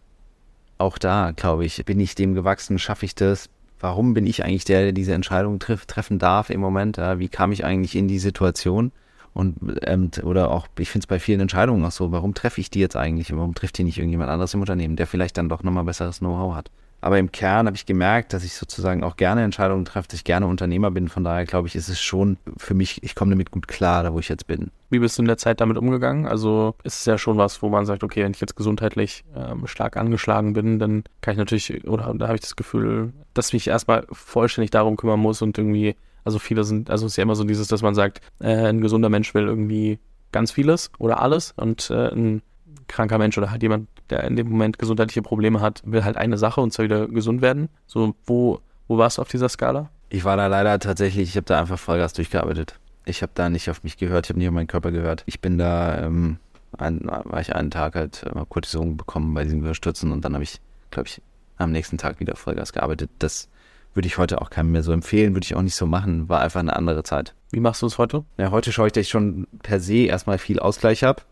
Auch da, glaube ich, bin ich dem gewachsen, schaffe ich das? Warum bin ich eigentlich der, der diese Entscheidung trifft, treffen darf im Moment? Ja? Wie kam ich eigentlich in die Situation? Und ähm, oder auch, ich finde es bei vielen Entscheidungen auch so, warum treffe ich die jetzt eigentlich? Warum trifft die nicht irgendjemand anderes im Unternehmen, der vielleicht dann doch nochmal besseres Know-how hat? Aber im Kern habe ich gemerkt, dass ich sozusagen auch gerne Entscheidungen treffe, dass ich gerne Unternehmer bin. Von daher glaube ich, ist es schon für mich, ich komme damit gut klar, da wo ich jetzt bin. Wie bist du in der Zeit damit umgegangen? Also ist es ja schon was, wo man sagt, okay, wenn ich jetzt gesundheitlich ähm, stark angeschlagen bin, dann kann ich natürlich, oder da habe ich das Gefühl, dass ich mich erstmal vollständig darum kümmern muss und irgendwie, also viele sind, also es ist ja immer so dieses, dass man sagt, äh, ein gesunder Mensch will irgendwie ganz vieles oder alles und äh, ein kranker Mensch oder halt jemand, der in dem Moment gesundheitliche Probleme hat, will halt eine Sache und zwar wieder gesund werden. So, wo, wo warst du auf dieser Skala? Ich war da leider tatsächlich, ich habe da einfach Vollgas durchgearbeitet. Ich habe da nicht auf mich gehört, ich habe nicht auf meinen Körper gehört. Ich bin da, ähm, ein, war ich einen Tag halt äh, Cortison bekommen bei diesen Gehörstürzen und dann habe ich, glaube ich, am nächsten Tag wieder Vollgas gearbeitet. Das würde ich heute auch keinem mehr so empfehlen, würde ich auch nicht so machen. War einfach eine andere Zeit. Wie machst du es heute? Ja, heute schaue ich, dass ich schon per se erstmal viel Ausgleich habe.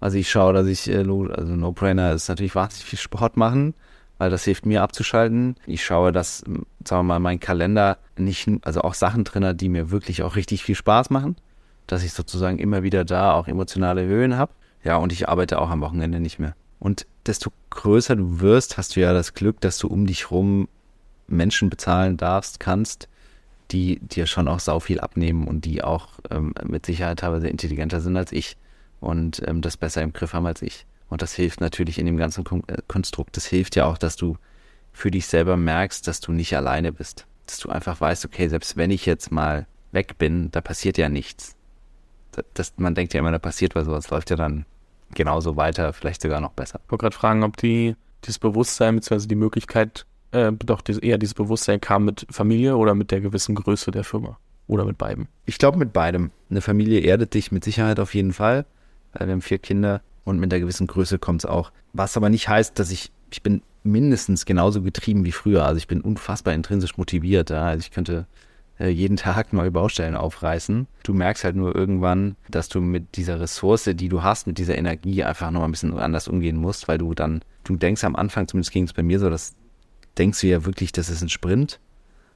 Also ich schaue, dass ich, äh, also No-Brainer ist natürlich wahnsinnig viel Sport machen, weil das hilft mir abzuschalten. Ich schaue, dass, sagen wir mal, mein Kalender nicht, also auch Sachen drin hat, die mir wirklich auch richtig viel Spaß machen, dass ich sozusagen immer wieder da auch emotionale Höhen habe. Ja, und ich arbeite auch am Wochenende nicht mehr. Und desto größer du wirst, hast du ja das Glück, dass du um dich rum Menschen bezahlen darfst, kannst, die dir schon auch sau viel abnehmen und die auch ähm, mit Sicherheit teilweise intelligenter sind als ich und ähm, das besser im Griff haben als ich. Und das hilft natürlich in dem ganzen Kon äh, Konstrukt. Das hilft ja auch, dass du für dich selber merkst, dass du nicht alleine bist. Dass du einfach weißt, okay, selbst wenn ich jetzt mal weg bin, da passiert ja nichts. Das, das, man denkt ja immer, da passiert was, sowas läuft ja dann genauso weiter, vielleicht sogar noch besser. Ich wollte gerade fragen, ob die, dieses Bewusstsein bzw. die Möglichkeit, äh, doch das, eher dieses Bewusstsein kam mit Familie oder mit der gewissen Größe der Firma? Oder mit beidem? Ich glaube mit beidem. Eine Familie erdet dich mit Sicherheit auf jeden Fall. Wir haben vier Kinder und mit einer gewissen Größe kommt es auch. Was aber nicht heißt, dass ich, ich bin mindestens genauso getrieben wie früher. Also ich bin unfassbar intrinsisch motiviert. Ja? Also ich könnte äh, jeden Tag neue Baustellen aufreißen. Du merkst halt nur irgendwann, dass du mit dieser Ressource, die du hast, mit dieser Energie einfach nochmal ein bisschen anders umgehen musst, weil du dann, du denkst am Anfang, zumindest ging es bei mir so, dass denkst du ja wirklich, das ist ein Sprint.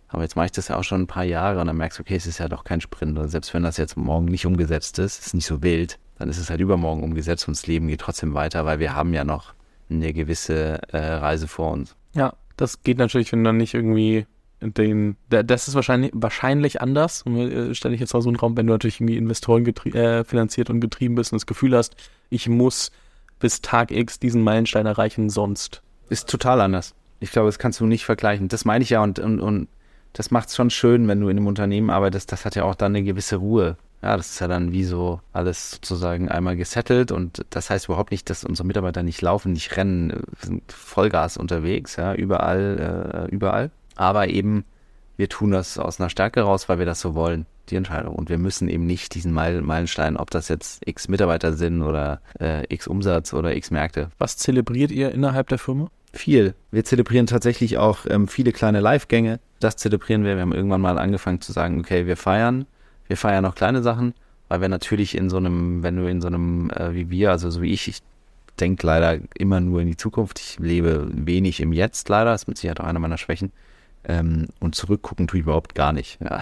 Aber jetzt mache ich das ja auch schon ein paar Jahre und dann merkst du, okay, es ist ja doch kein Sprint. Und selbst wenn das jetzt morgen nicht umgesetzt ist, ist nicht so wild dann ist es halt übermorgen umgesetzt und das Leben geht trotzdem weiter, weil wir haben ja noch eine gewisse äh, Reise vor uns. Ja, das geht natürlich, wenn dann nicht irgendwie den, das ist wahrscheinlich, wahrscheinlich anders, äh, stelle ich jetzt mal so einen Raum, wenn du natürlich irgendwie Investoren äh, finanziert und getrieben bist und das Gefühl hast, ich muss bis Tag X diesen Meilenstein erreichen, sonst. Ist total anders. Ich glaube, das kannst du nicht vergleichen. Das meine ich ja und, und, und das macht es schon schön, wenn du in einem Unternehmen arbeitest. Das hat ja auch dann eine gewisse Ruhe. Ja, das ist ja dann wie so alles sozusagen einmal gesettelt und das heißt überhaupt nicht, dass unsere Mitarbeiter nicht laufen, nicht rennen, wir sind Vollgas unterwegs, ja, überall, äh, überall. Aber eben, wir tun das aus einer Stärke raus, weil wir das so wollen, die Entscheidung. Und wir müssen eben nicht diesen Meilenstein, ob das jetzt x Mitarbeiter sind oder äh, x Umsatz oder x Märkte. Was zelebriert ihr innerhalb der Firma? Viel. Wir zelebrieren tatsächlich auch ähm, viele kleine Live-Gänge. Das zelebrieren wir. Wir haben irgendwann mal angefangen zu sagen, okay, wir feiern wir feiern auch kleine Sachen, weil wir natürlich in so einem, wenn du in so einem, äh, wie wir, also so wie ich, ich denke leider immer nur in die Zukunft. Ich lebe wenig im Jetzt leider, das ist mit Sicherheit auch einer meiner Schwächen. Ähm, und zurückgucken tue ich überhaupt gar nicht. Ja.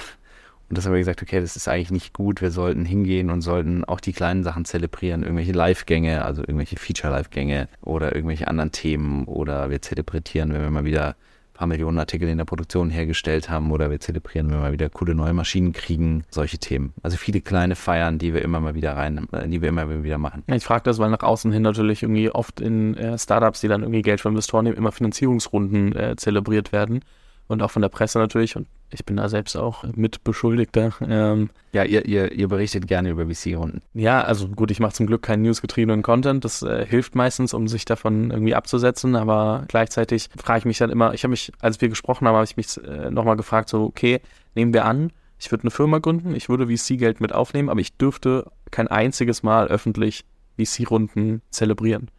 Und das haben wir gesagt, okay, das ist eigentlich nicht gut. Wir sollten hingehen und sollten auch die kleinen Sachen zelebrieren. Irgendwelche Live-Gänge, also irgendwelche Feature-Live-Gänge oder irgendwelche anderen Themen. Oder wir zelebrieren, wenn wir mal wieder paar Millionen Artikel in der Produktion hergestellt haben oder wir zelebrieren, wenn wir mal wieder coole neue Maschinen kriegen, solche Themen. Also viele kleine Feiern, die wir immer mal wieder rein, äh, die wir immer wieder machen. Ich frage das, weil nach außen hin natürlich irgendwie oft in äh, Startups, die dann irgendwie Geld von Investoren nehmen, immer Finanzierungsrunden äh, zelebriert werden und auch von der Presse natürlich. Und ich bin da selbst auch Mitbeschuldigter. Ähm, ja, ihr, ihr, ihr berichtet gerne über VC-Runden. Ja, also gut, ich mache zum Glück keinen newsgetriebenen Content. Das äh, hilft meistens, um sich davon irgendwie abzusetzen. Aber gleichzeitig frage ich mich dann immer, ich habe mich, als wir gesprochen haben, habe ich mich äh, nochmal gefragt, so, okay, nehmen wir an, ich würde eine Firma gründen, ich würde VC-Geld mit aufnehmen, aber ich dürfte kein einziges Mal öffentlich VC-Runden zelebrieren.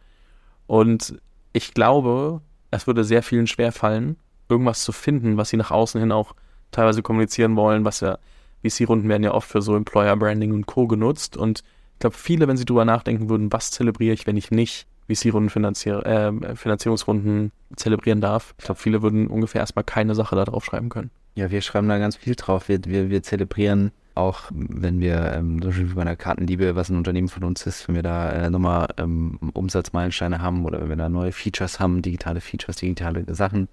Und ich glaube, es würde sehr vielen schwerfallen, irgendwas zu finden, was sie nach außen hin auch teilweise kommunizieren wollen, was ja VC-Runden werden ja oft für so Employer Branding und Co. genutzt. Und ich glaube, viele, wenn sie drüber nachdenken würden, was zelebriere ich, wenn ich nicht VC-Runden, Finanzier äh, Finanzierungsrunden zelebrieren darf, ich glaube, viele würden ungefähr erstmal keine Sache da drauf schreiben können. Ja, wir schreiben da ganz viel drauf. Wir, wir, wir zelebrieren auch, wenn wir ähm, zum Beispiel bei der Kartenliebe, was ein Unternehmen von uns ist, wenn wir da äh, nochmal ähm, Umsatzmeilensteine haben oder wenn wir da neue Features haben, digitale Features, digitale Sachen,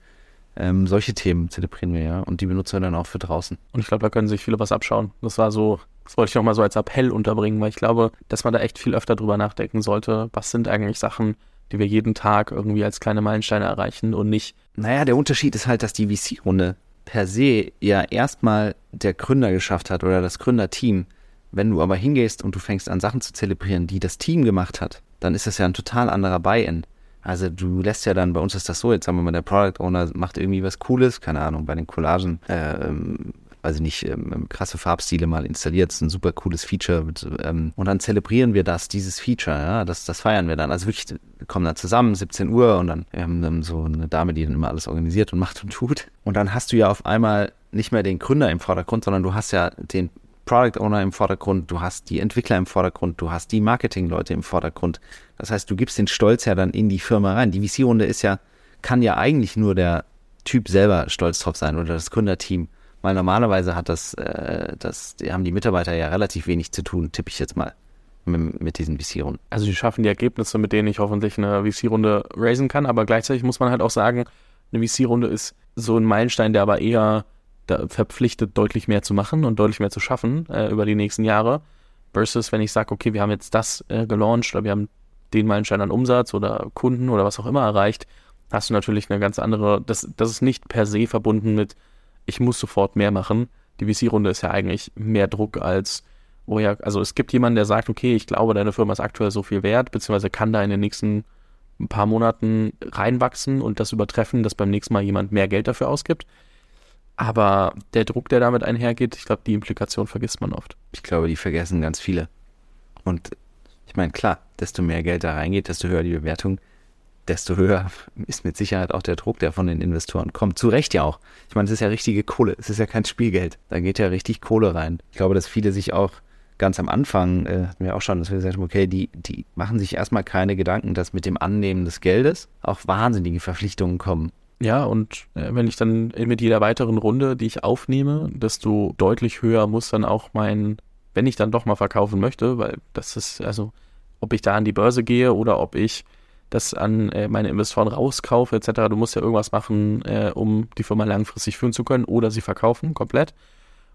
ähm, solche Themen zelebrieren wir ja und die benutzen wir dann auch für draußen. Und ich glaube, da können sich viele was abschauen. Das war so, das wollte ich nochmal so als Appell unterbringen, weil ich glaube, dass man da echt viel öfter drüber nachdenken sollte. Was sind eigentlich Sachen, die wir jeden Tag irgendwie als kleine Meilensteine erreichen und nicht. Naja, der Unterschied ist halt, dass die VC-Runde per se ja erstmal der Gründer geschafft hat oder das Gründerteam. Wenn du aber hingehst und du fängst an Sachen zu zelebrieren, die das Team gemacht hat, dann ist das ja ein total anderer Buy-in. Also du lässt ja dann, bei uns ist das so, jetzt sagen wir mal, der Product Owner macht irgendwie was Cooles, keine Ahnung, bei den Collagen, äh, ähm, also nicht ähm, krasse Farbstile mal installiert, ist ein super cooles Feature. Mit, ähm, und dann zelebrieren wir das, dieses Feature, ja, das, das feiern wir dann. Also wirklich, wir kommen dann zusammen, 17 Uhr und dann, wir haben dann so eine Dame, die dann immer alles organisiert und macht und tut. Und dann hast du ja auf einmal nicht mehr den Gründer im Vordergrund, sondern du hast ja den Product Owner im Vordergrund, du hast die Entwickler im Vordergrund, du hast die Marketingleute im Vordergrund. Das heißt, du gibst den Stolz ja dann in die Firma rein. Die VC-Runde ist ja, kann ja eigentlich nur der Typ selber stolz drauf sein oder das Gründerteam. Weil normalerweise hat das, äh, das, haben die Mitarbeiter ja relativ wenig zu tun, tippe ich jetzt mal mit, mit diesen VC-Runden. Also die schaffen die Ergebnisse, mit denen ich hoffentlich eine VC-Runde raisen kann, aber gleichzeitig muss man halt auch sagen, eine VC-Runde ist so ein Meilenstein, der aber eher verpflichtet, deutlich mehr zu machen und deutlich mehr zu schaffen äh, über die nächsten Jahre. Versus, wenn ich sage, okay, wir haben jetzt das äh, gelauncht oder wir haben den Meilenstein an Umsatz oder Kunden oder was auch immer erreicht, hast du natürlich eine ganz andere, das, das ist nicht per se verbunden mit, ich muss sofort mehr machen. Die VC-Runde ist ja eigentlich mehr Druck als, oh ja, also es gibt jemanden, der sagt, okay, ich glaube, deine Firma ist aktuell so viel wert, beziehungsweise kann da in den nächsten paar Monaten reinwachsen und das übertreffen, dass beim nächsten Mal jemand mehr Geld dafür ausgibt. Aber der Druck, der damit einhergeht, ich glaube, die Implikation vergisst man oft. Ich glaube, die vergessen ganz viele. Und ich meine, klar, desto mehr Geld da reingeht, desto höher die Bewertung, desto höher ist mit Sicherheit auch der Druck, der von den Investoren kommt. Zu Recht ja auch. Ich meine, es ist ja richtige Kohle. Es ist ja kein Spielgeld. Da geht ja richtig Kohle rein. Ich glaube, dass viele sich auch ganz am Anfang, äh, hatten wir auch schon, dass wir gesagt haben, okay, die, die machen sich erstmal keine Gedanken, dass mit dem Annehmen des Geldes auch wahnsinnige Verpflichtungen kommen. Ja, und äh, wenn ich dann mit jeder weiteren Runde, die ich aufnehme, desto deutlich höher muss dann auch mein, wenn ich dann doch mal verkaufen möchte, weil das ist, also, ob ich da an die Börse gehe oder ob ich das an äh, meine Investoren rauskaufe, etc. Du musst ja irgendwas machen, äh, um die Firma langfristig führen zu können oder sie verkaufen komplett.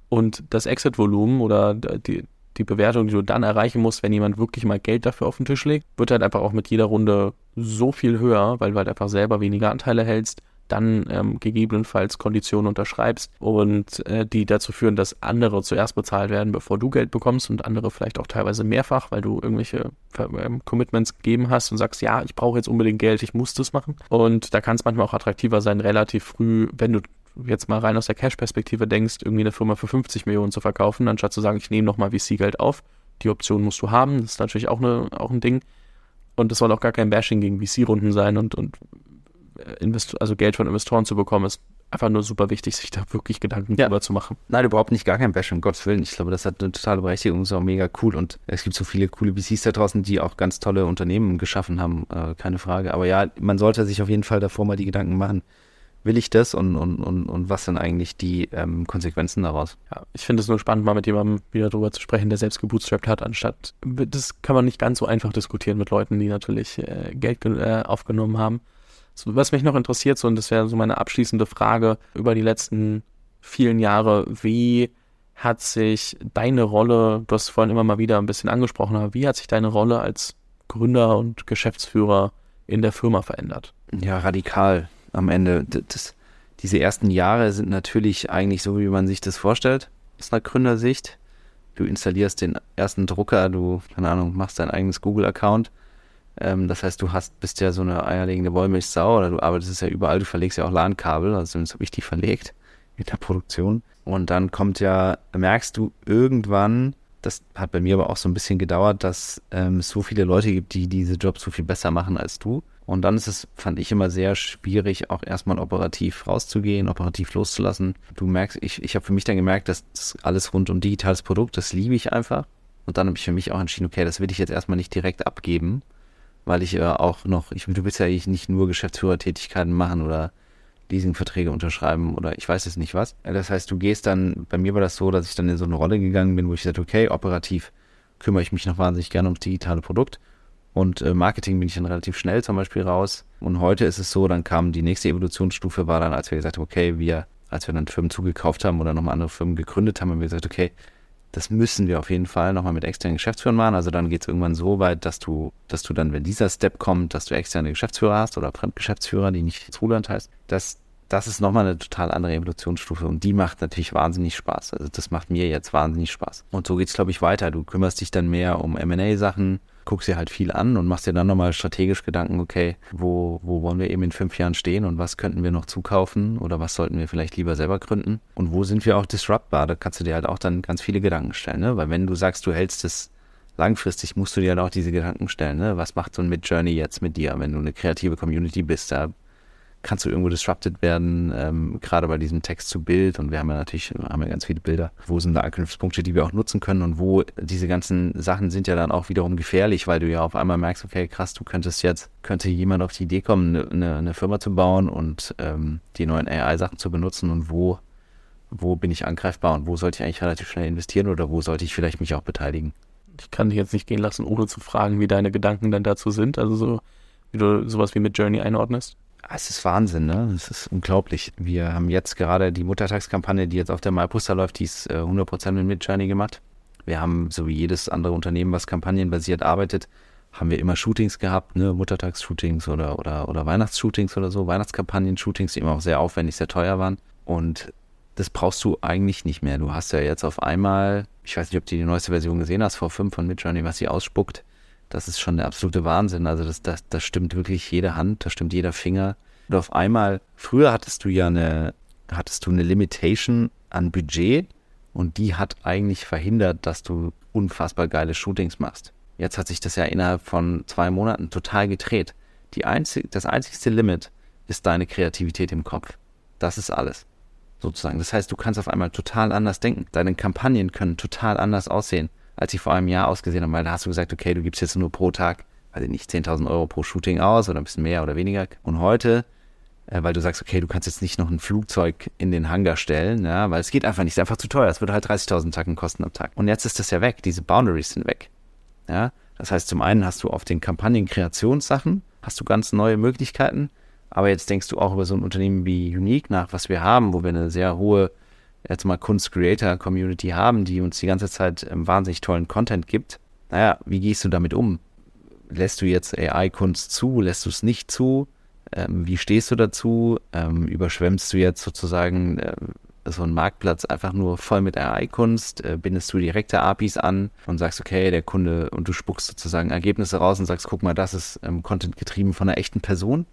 Und das Exit-Volumen oder die, die Bewertung, die du dann erreichen musst, wenn jemand wirklich mal Geld dafür auf den Tisch legt, wird halt einfach auch mit jeder Runde so viel höher, weil du halt einfach selber weniger Anteile hältst, dann ähm, gegebenenfalls Konditionen unterschreibst und äh, die dazu führen, dass andere zuerst bezahlt werden, bevor du Geld bekommst und andere vielleicht auch teilweise mehrfach, weil du irgendwelche ähm, Commitments gegeben hast und sagst, ja, ich brauche jetzt unbedingt Geld, ich muss das machen. Und da kann es manchmal auch attraktiver sein, relativ früh, wenn du jetzt mal rein aus der Cash-Perspektive denkst, irgendwie eine Firma für 50 Millionen zu verkaufen, anstatt zu sagen, ich nehme nochmal VC-Geld auf. Die Option musst du haben, das ist natürlich auch, eine, auch ein Ding. Und es soll auch gar kein Bashing gegen VC-Runden sein und, und Invest also Geld von Investoren zu bekommen, ist einfach nur super wichtig, sich da wirklich Gedanken ja. drüber zu machen. Nein, überhaupt nicht, gar kein Bashing, um Gottes Willen. Ich glaube, das hat eine totale Berechtigung, ist auch mega cool und es gibt so viele coole VCs da draußen, die auch ganz tolle Unternehmen geschaffen haben, äh, keine Frage. Aber ja, man sollte sich auf jeden Fall davor mal die Gedanken machen, will ich das und, und, und, und was sind eigentlich die ähm, Konsequenzen daraus? Ja, ich finde es nur spannend, mal mit jemandem wieder darüber zu sprechen, der selbst gebootstrapped hat, anstatt, das kann man nicht ganz so einfach diskutieren mit Leuten, die natürlich äh, Geld äh, aufgenommen haben. Was mich noch interessiert, so, und das wäre so meine abschließende Frage über die letzten vielen Jahre, wie hat sich deine Rolle, du hast vorhin immer mal wieder ein bisschen angesprochen, aber wie hat sich deine Rolle als Gründer und Geschäftsführer in der Firma verändert? Ja, radikal am Ende. Das, diese ersten Jahre sind natürlich eigentlich so, wie man sich das vorstellt, aus einer Gründersicht. Du installierst den ersten Drucker, du, keine Ahnung, machst dein eigenes Google-Account. Ähm, das heißt, du hast, bist ja so eine eierlegende Wollmilchsau oder du arbeitest ja überall, du verlegst ja auch LAN-Kabel, also zumindest habe ich die verlegt in der Produktion. Und dann kommt ja, merkst du irgendwann, das hat bei mir aber auch so ein bisschen gedauert, dass ähm, es so viele Leute gibt, die diese Jobs so viel besser machen als du. Und dann ist es, fand ich immer sehr schwierig, auch erstmal operativ rauszugehen, operativ loszulassen. Du merkst, ich, ich habe für mich dann gemerkt, dass das alles rund um digitales Produkt, das liebe ich einfach. Und dann habe ich für mich auch entschieden, okay, das will ich jetzt erstmal nicht direkt abgeben, weil ich äh, auch noch, ich, du willst ja nicht nur Geschäftsführertätigkeiten machen oder Leasingverträge unterschreiben oder ich weiß es nicht was. Das heißt, du gehst dann, bei mir war das so, dass ich dann in so eine Rolle gegangen bin, wo ich sagte, okay, operativ kümmere ich mich noch wahnsinnig gerne ums digitale Produkt und äh, Marketing bin ich dann relativ schnell zum Beispiel raus. Und heute ist es so, dann kam die nächste Evolutionsstufe, war dann, als wir gesagt haben, okay, wir, als wir dann Firmen zugekauft haben oder nochmal andere Firmen gegründet haben, haben wir gesagt, okay, das müssen wir auf jeden Fall nochmal mit externen Geschäftsführern machen. Also dann geht es irgendwann so weit, dass du, dass du dann, wenn dieser Step kommt, dass du externe Geschäftsführer hast oder Fremdgeschäftsführer, die nicht Zuland heißt, dass das ist nochmal eine total andere Evolutionsstufe und die macht natürlich wahnsinnig Spaß. Also das macht mir jetzt wahnsinnig Spaß. Und so geht es, glaube ich, weiter. Du kümmerst dich dann mehr um M&A-Sachen, guckst dir halt viel an und machst dir dann nochmal strategisch Gedanken, okay, wo, wo wollen wir eben in fünf Jahren stehen und was könnten wir noch zukaufen oder was sollten wir vielleicht lieber selber gründen und wo sind wir auch disruptbar? Da kannst du dir halt auch dann ganz viele Gedanken stellen, ne? weil wenn du sagst, du hältst es langfristig, musst du dir halt auch diese Gedanken stellen, ne? was macht so ein Mid-Journey jetzt mit dir, wenn du eine kreative Community bist, da kannst du irgendwo disrupted werden, ähm, gerade bei diesem Text zu Bild. Und wir haben ja natürlich haben ja ganz viele Bilder, wo sind da Anknüpfpunkte, die wir auch nutzen können? Und wo diese ganzen Sachen sind ja dann auch wiederum gefährlich, weil du ja auf einmal merkst, okay, krass, du könntest jetzt, könnte jemand auf die Idee kommen, eine, eine Firma zu bauen und ähm, die neuen AI-Sachen zu benutzen. Und wo, wo bin ich angreifbar? Und wo sollte ich eigentlich relativ schnell investieren? Oder wo sollte ich vielleicht mich auch beteiligen? Ich kann dich jetzt nicht gehen lassen, ohne zu fragen, wie deine Gedanken dann dazu sind, also so, wie du sowas wie mit Journey einordnest. Ah, es ist Wahnsinn, ne? Es ist unglaublich. Wir haben jetzt gerade die Muttertagskampagne, die jetzt auf der MyPoster läuft, die ist äh, 100% mit Midjourney gemacht. Wir haben, so wie jedes andere Unternehmen, was kampagnenbasiert arbeitet, haben wir immer Shootings gehabt, ne? Muttertagsshootings oder, oder, oder Weihnachtsshootings oder so, Weihnachtskampagnen-Shootings, die immer auch sehr aufwendig, sehr teuer waren. Und das brauchst du eigentlich nicht mehr. Du hast ja jetzt auf einmal, ich weiß nicht, ob du die neueste Version gesehen hast, V5 von Midjourney, was sie ausspuckt das ist schon der absolute Wahnsinn. Also das, das, das stimmt wirklich jede Hand, das stimmt jeder Finger. Und auf einmal, früher hattest du ja eine, hattest du eine Limitation an Budget und die hat eigentlich verhindert, dass du unfassbar geile Shootings machst. Jetzt hat sich das ja innerhalb von zwei Monaten total gedreht. Die einzig, das einzigste Limit ist deine Kreativität im Kopf. Das ist alles. Sozusagen. Das heißt, du kannst auf einmal total anders denken. Deine Kampagnen können total anders aussehen als sie vor einem Jahr ausgesehen haben, weil da hast du gesagt, okay, du gibst jetzt nur pro Tag, also nicht 10.000 Euro pro Shooting aus oder ein bisschen mehr oder weniger. Und heute, äh, weil du sagst, okay, du kannst jetzt nicht noch ein Flugzeug in den Hangar stellen, ja, weil es geht einfach nicht, es ist einfach zu teuer, es würde halt 30.000 Tacken kosten am Tag. Und jetzt ist das ja weg, diese Boundaries sind weg. Ja, das heißt, zum einen hast du auf den Kampagnen-Kreationssachen, hast du ganz neue Möglichkeiten, aber jetzt denkst du auch über so ein Unternehmen wie Unique nach, was wir haben, wo wir eine sehr hohe jetzt mal Kunst-Creator-Community haben, die uns die ganze Zeit ähm, wahnsinnig tollen Content gibt. Naja, wie gehst du damit um? Lässt du jetzt AI-Kunst zu? Lässt du es nicht zu? Ähm, wie stehst du dazu? Ähm, überschwemmst du jetzt sozusagen äh, so einen Marktplatz einfach nur voll mit AI-Kunst? Äh, bindest du direkte APIs an und sagst, okay, der Kunde und du spuckst sozusagen Ergebnisse raus und sagst, guck mal, das ist ähm, Content getrieben von einer echten Person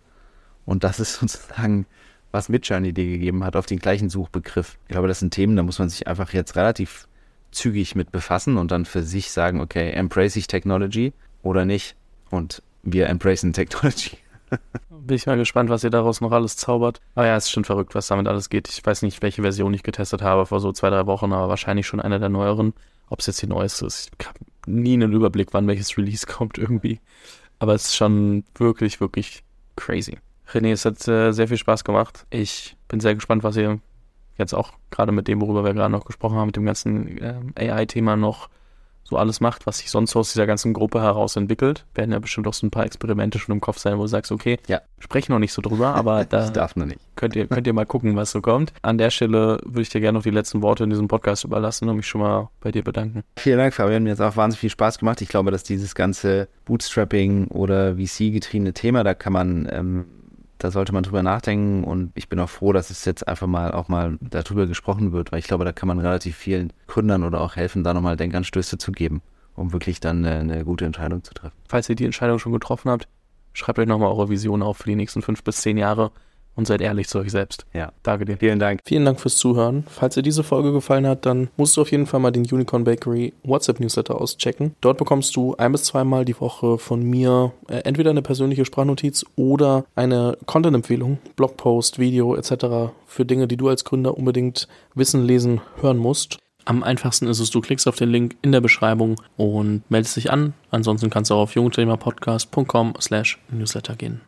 und das ist sozusagen was Mitcher eine Idee gegeben hat auf den gleichen Suchbegriff. Ich glaube, das sind Themen, da muss man sich einfach jetzt relativ zügig mit befassen und dann für sich sagen, okay, embrace ich Technology oder nicht? Und wir embracen Technology. Bin ich mal gespannt, was ihr daraus noch alles zaubert. Aber ja, es ist schon verrückt, was damit alles geht. Ich weiß nicht, welche Version ich getestet habe vor so zwei, drei Wochen, aber wahrscheinlich schon eine der neueren. Ob es jetzt die neueste ist, ich habe nie einen Überblick, wann welches Release kommt irgendwie. Aber es ist schon wirklich, wirklich crazy. René, es hat äh, sehr viel Spaß gemacht. Ich bin sehr gespannt, was ihr jetzt auch gerade mit dem, worüber wir gerade noch gesprochen haben, mit dem ganzen äh, AI-Thema noch so alles macht, was sich sonst aus dieser ganzen Gruppe heraus entwickelt. Werden ja bestimmt auch so ein paar Experimente schon im Kopf sein, wo du sagst, okay, ja. sprech noch nicht so drüber, aber da darf noch nicht. Könnt, ihr, könnt ihr mal gucken, was so kommt. An der Stelle würde ich dir gerne noch die letzten Worte in diesem Podcast überlassen und mich schon mal bei dir bedanken. Vielen Dank, Fabian. Mir hat es auch wahnsinnig viel Spaß gemacht. Ich glaube, dass dieses ganze Bootstrapping oder VC-getriebene Thema, da kann man ähm, da sollte man drüber nachdenken und ich bin auch froh, dass es jetzt einfach mal auch mal darüber gesprochen wird, weil ich glaube, da kann man relativ vielen Gründern oder auch helfen, da nochmal Denkanstöße zu geben, um wirklich dann eine, eine gute Entscheidung zu treffen. Falls ihr die Entscheidung schon getroffen habt, schreibt euch nochmal eure Vision auf für die nächsten fünf bis zehn Jahre und seid ehrlich zu euch selbst. Ja. Danke dir. Vielen Dank. Vielen Dank fürs Zuhören. Falls dir diese Folge gefallen hat, dann musst du auf jeden Fall mal den Unicorn Bakery WhatsApp Newsletter auschecken. Dort bekommst du ein bis zweimal die Woche von mir äh, entweder eine persönliche Sprachnotiz oder eine Content-Empfehlung, Blogpost, Video etc. für Dinge, die du als Gründer unbedingt wissen, lesen, hören musst. Am einfachsten ist es, du klickst auf den Link in der Beschreibung und meldest dich an. Ansonsten kannst du auch auf jungthemapodcast.com slash newsletter gehen.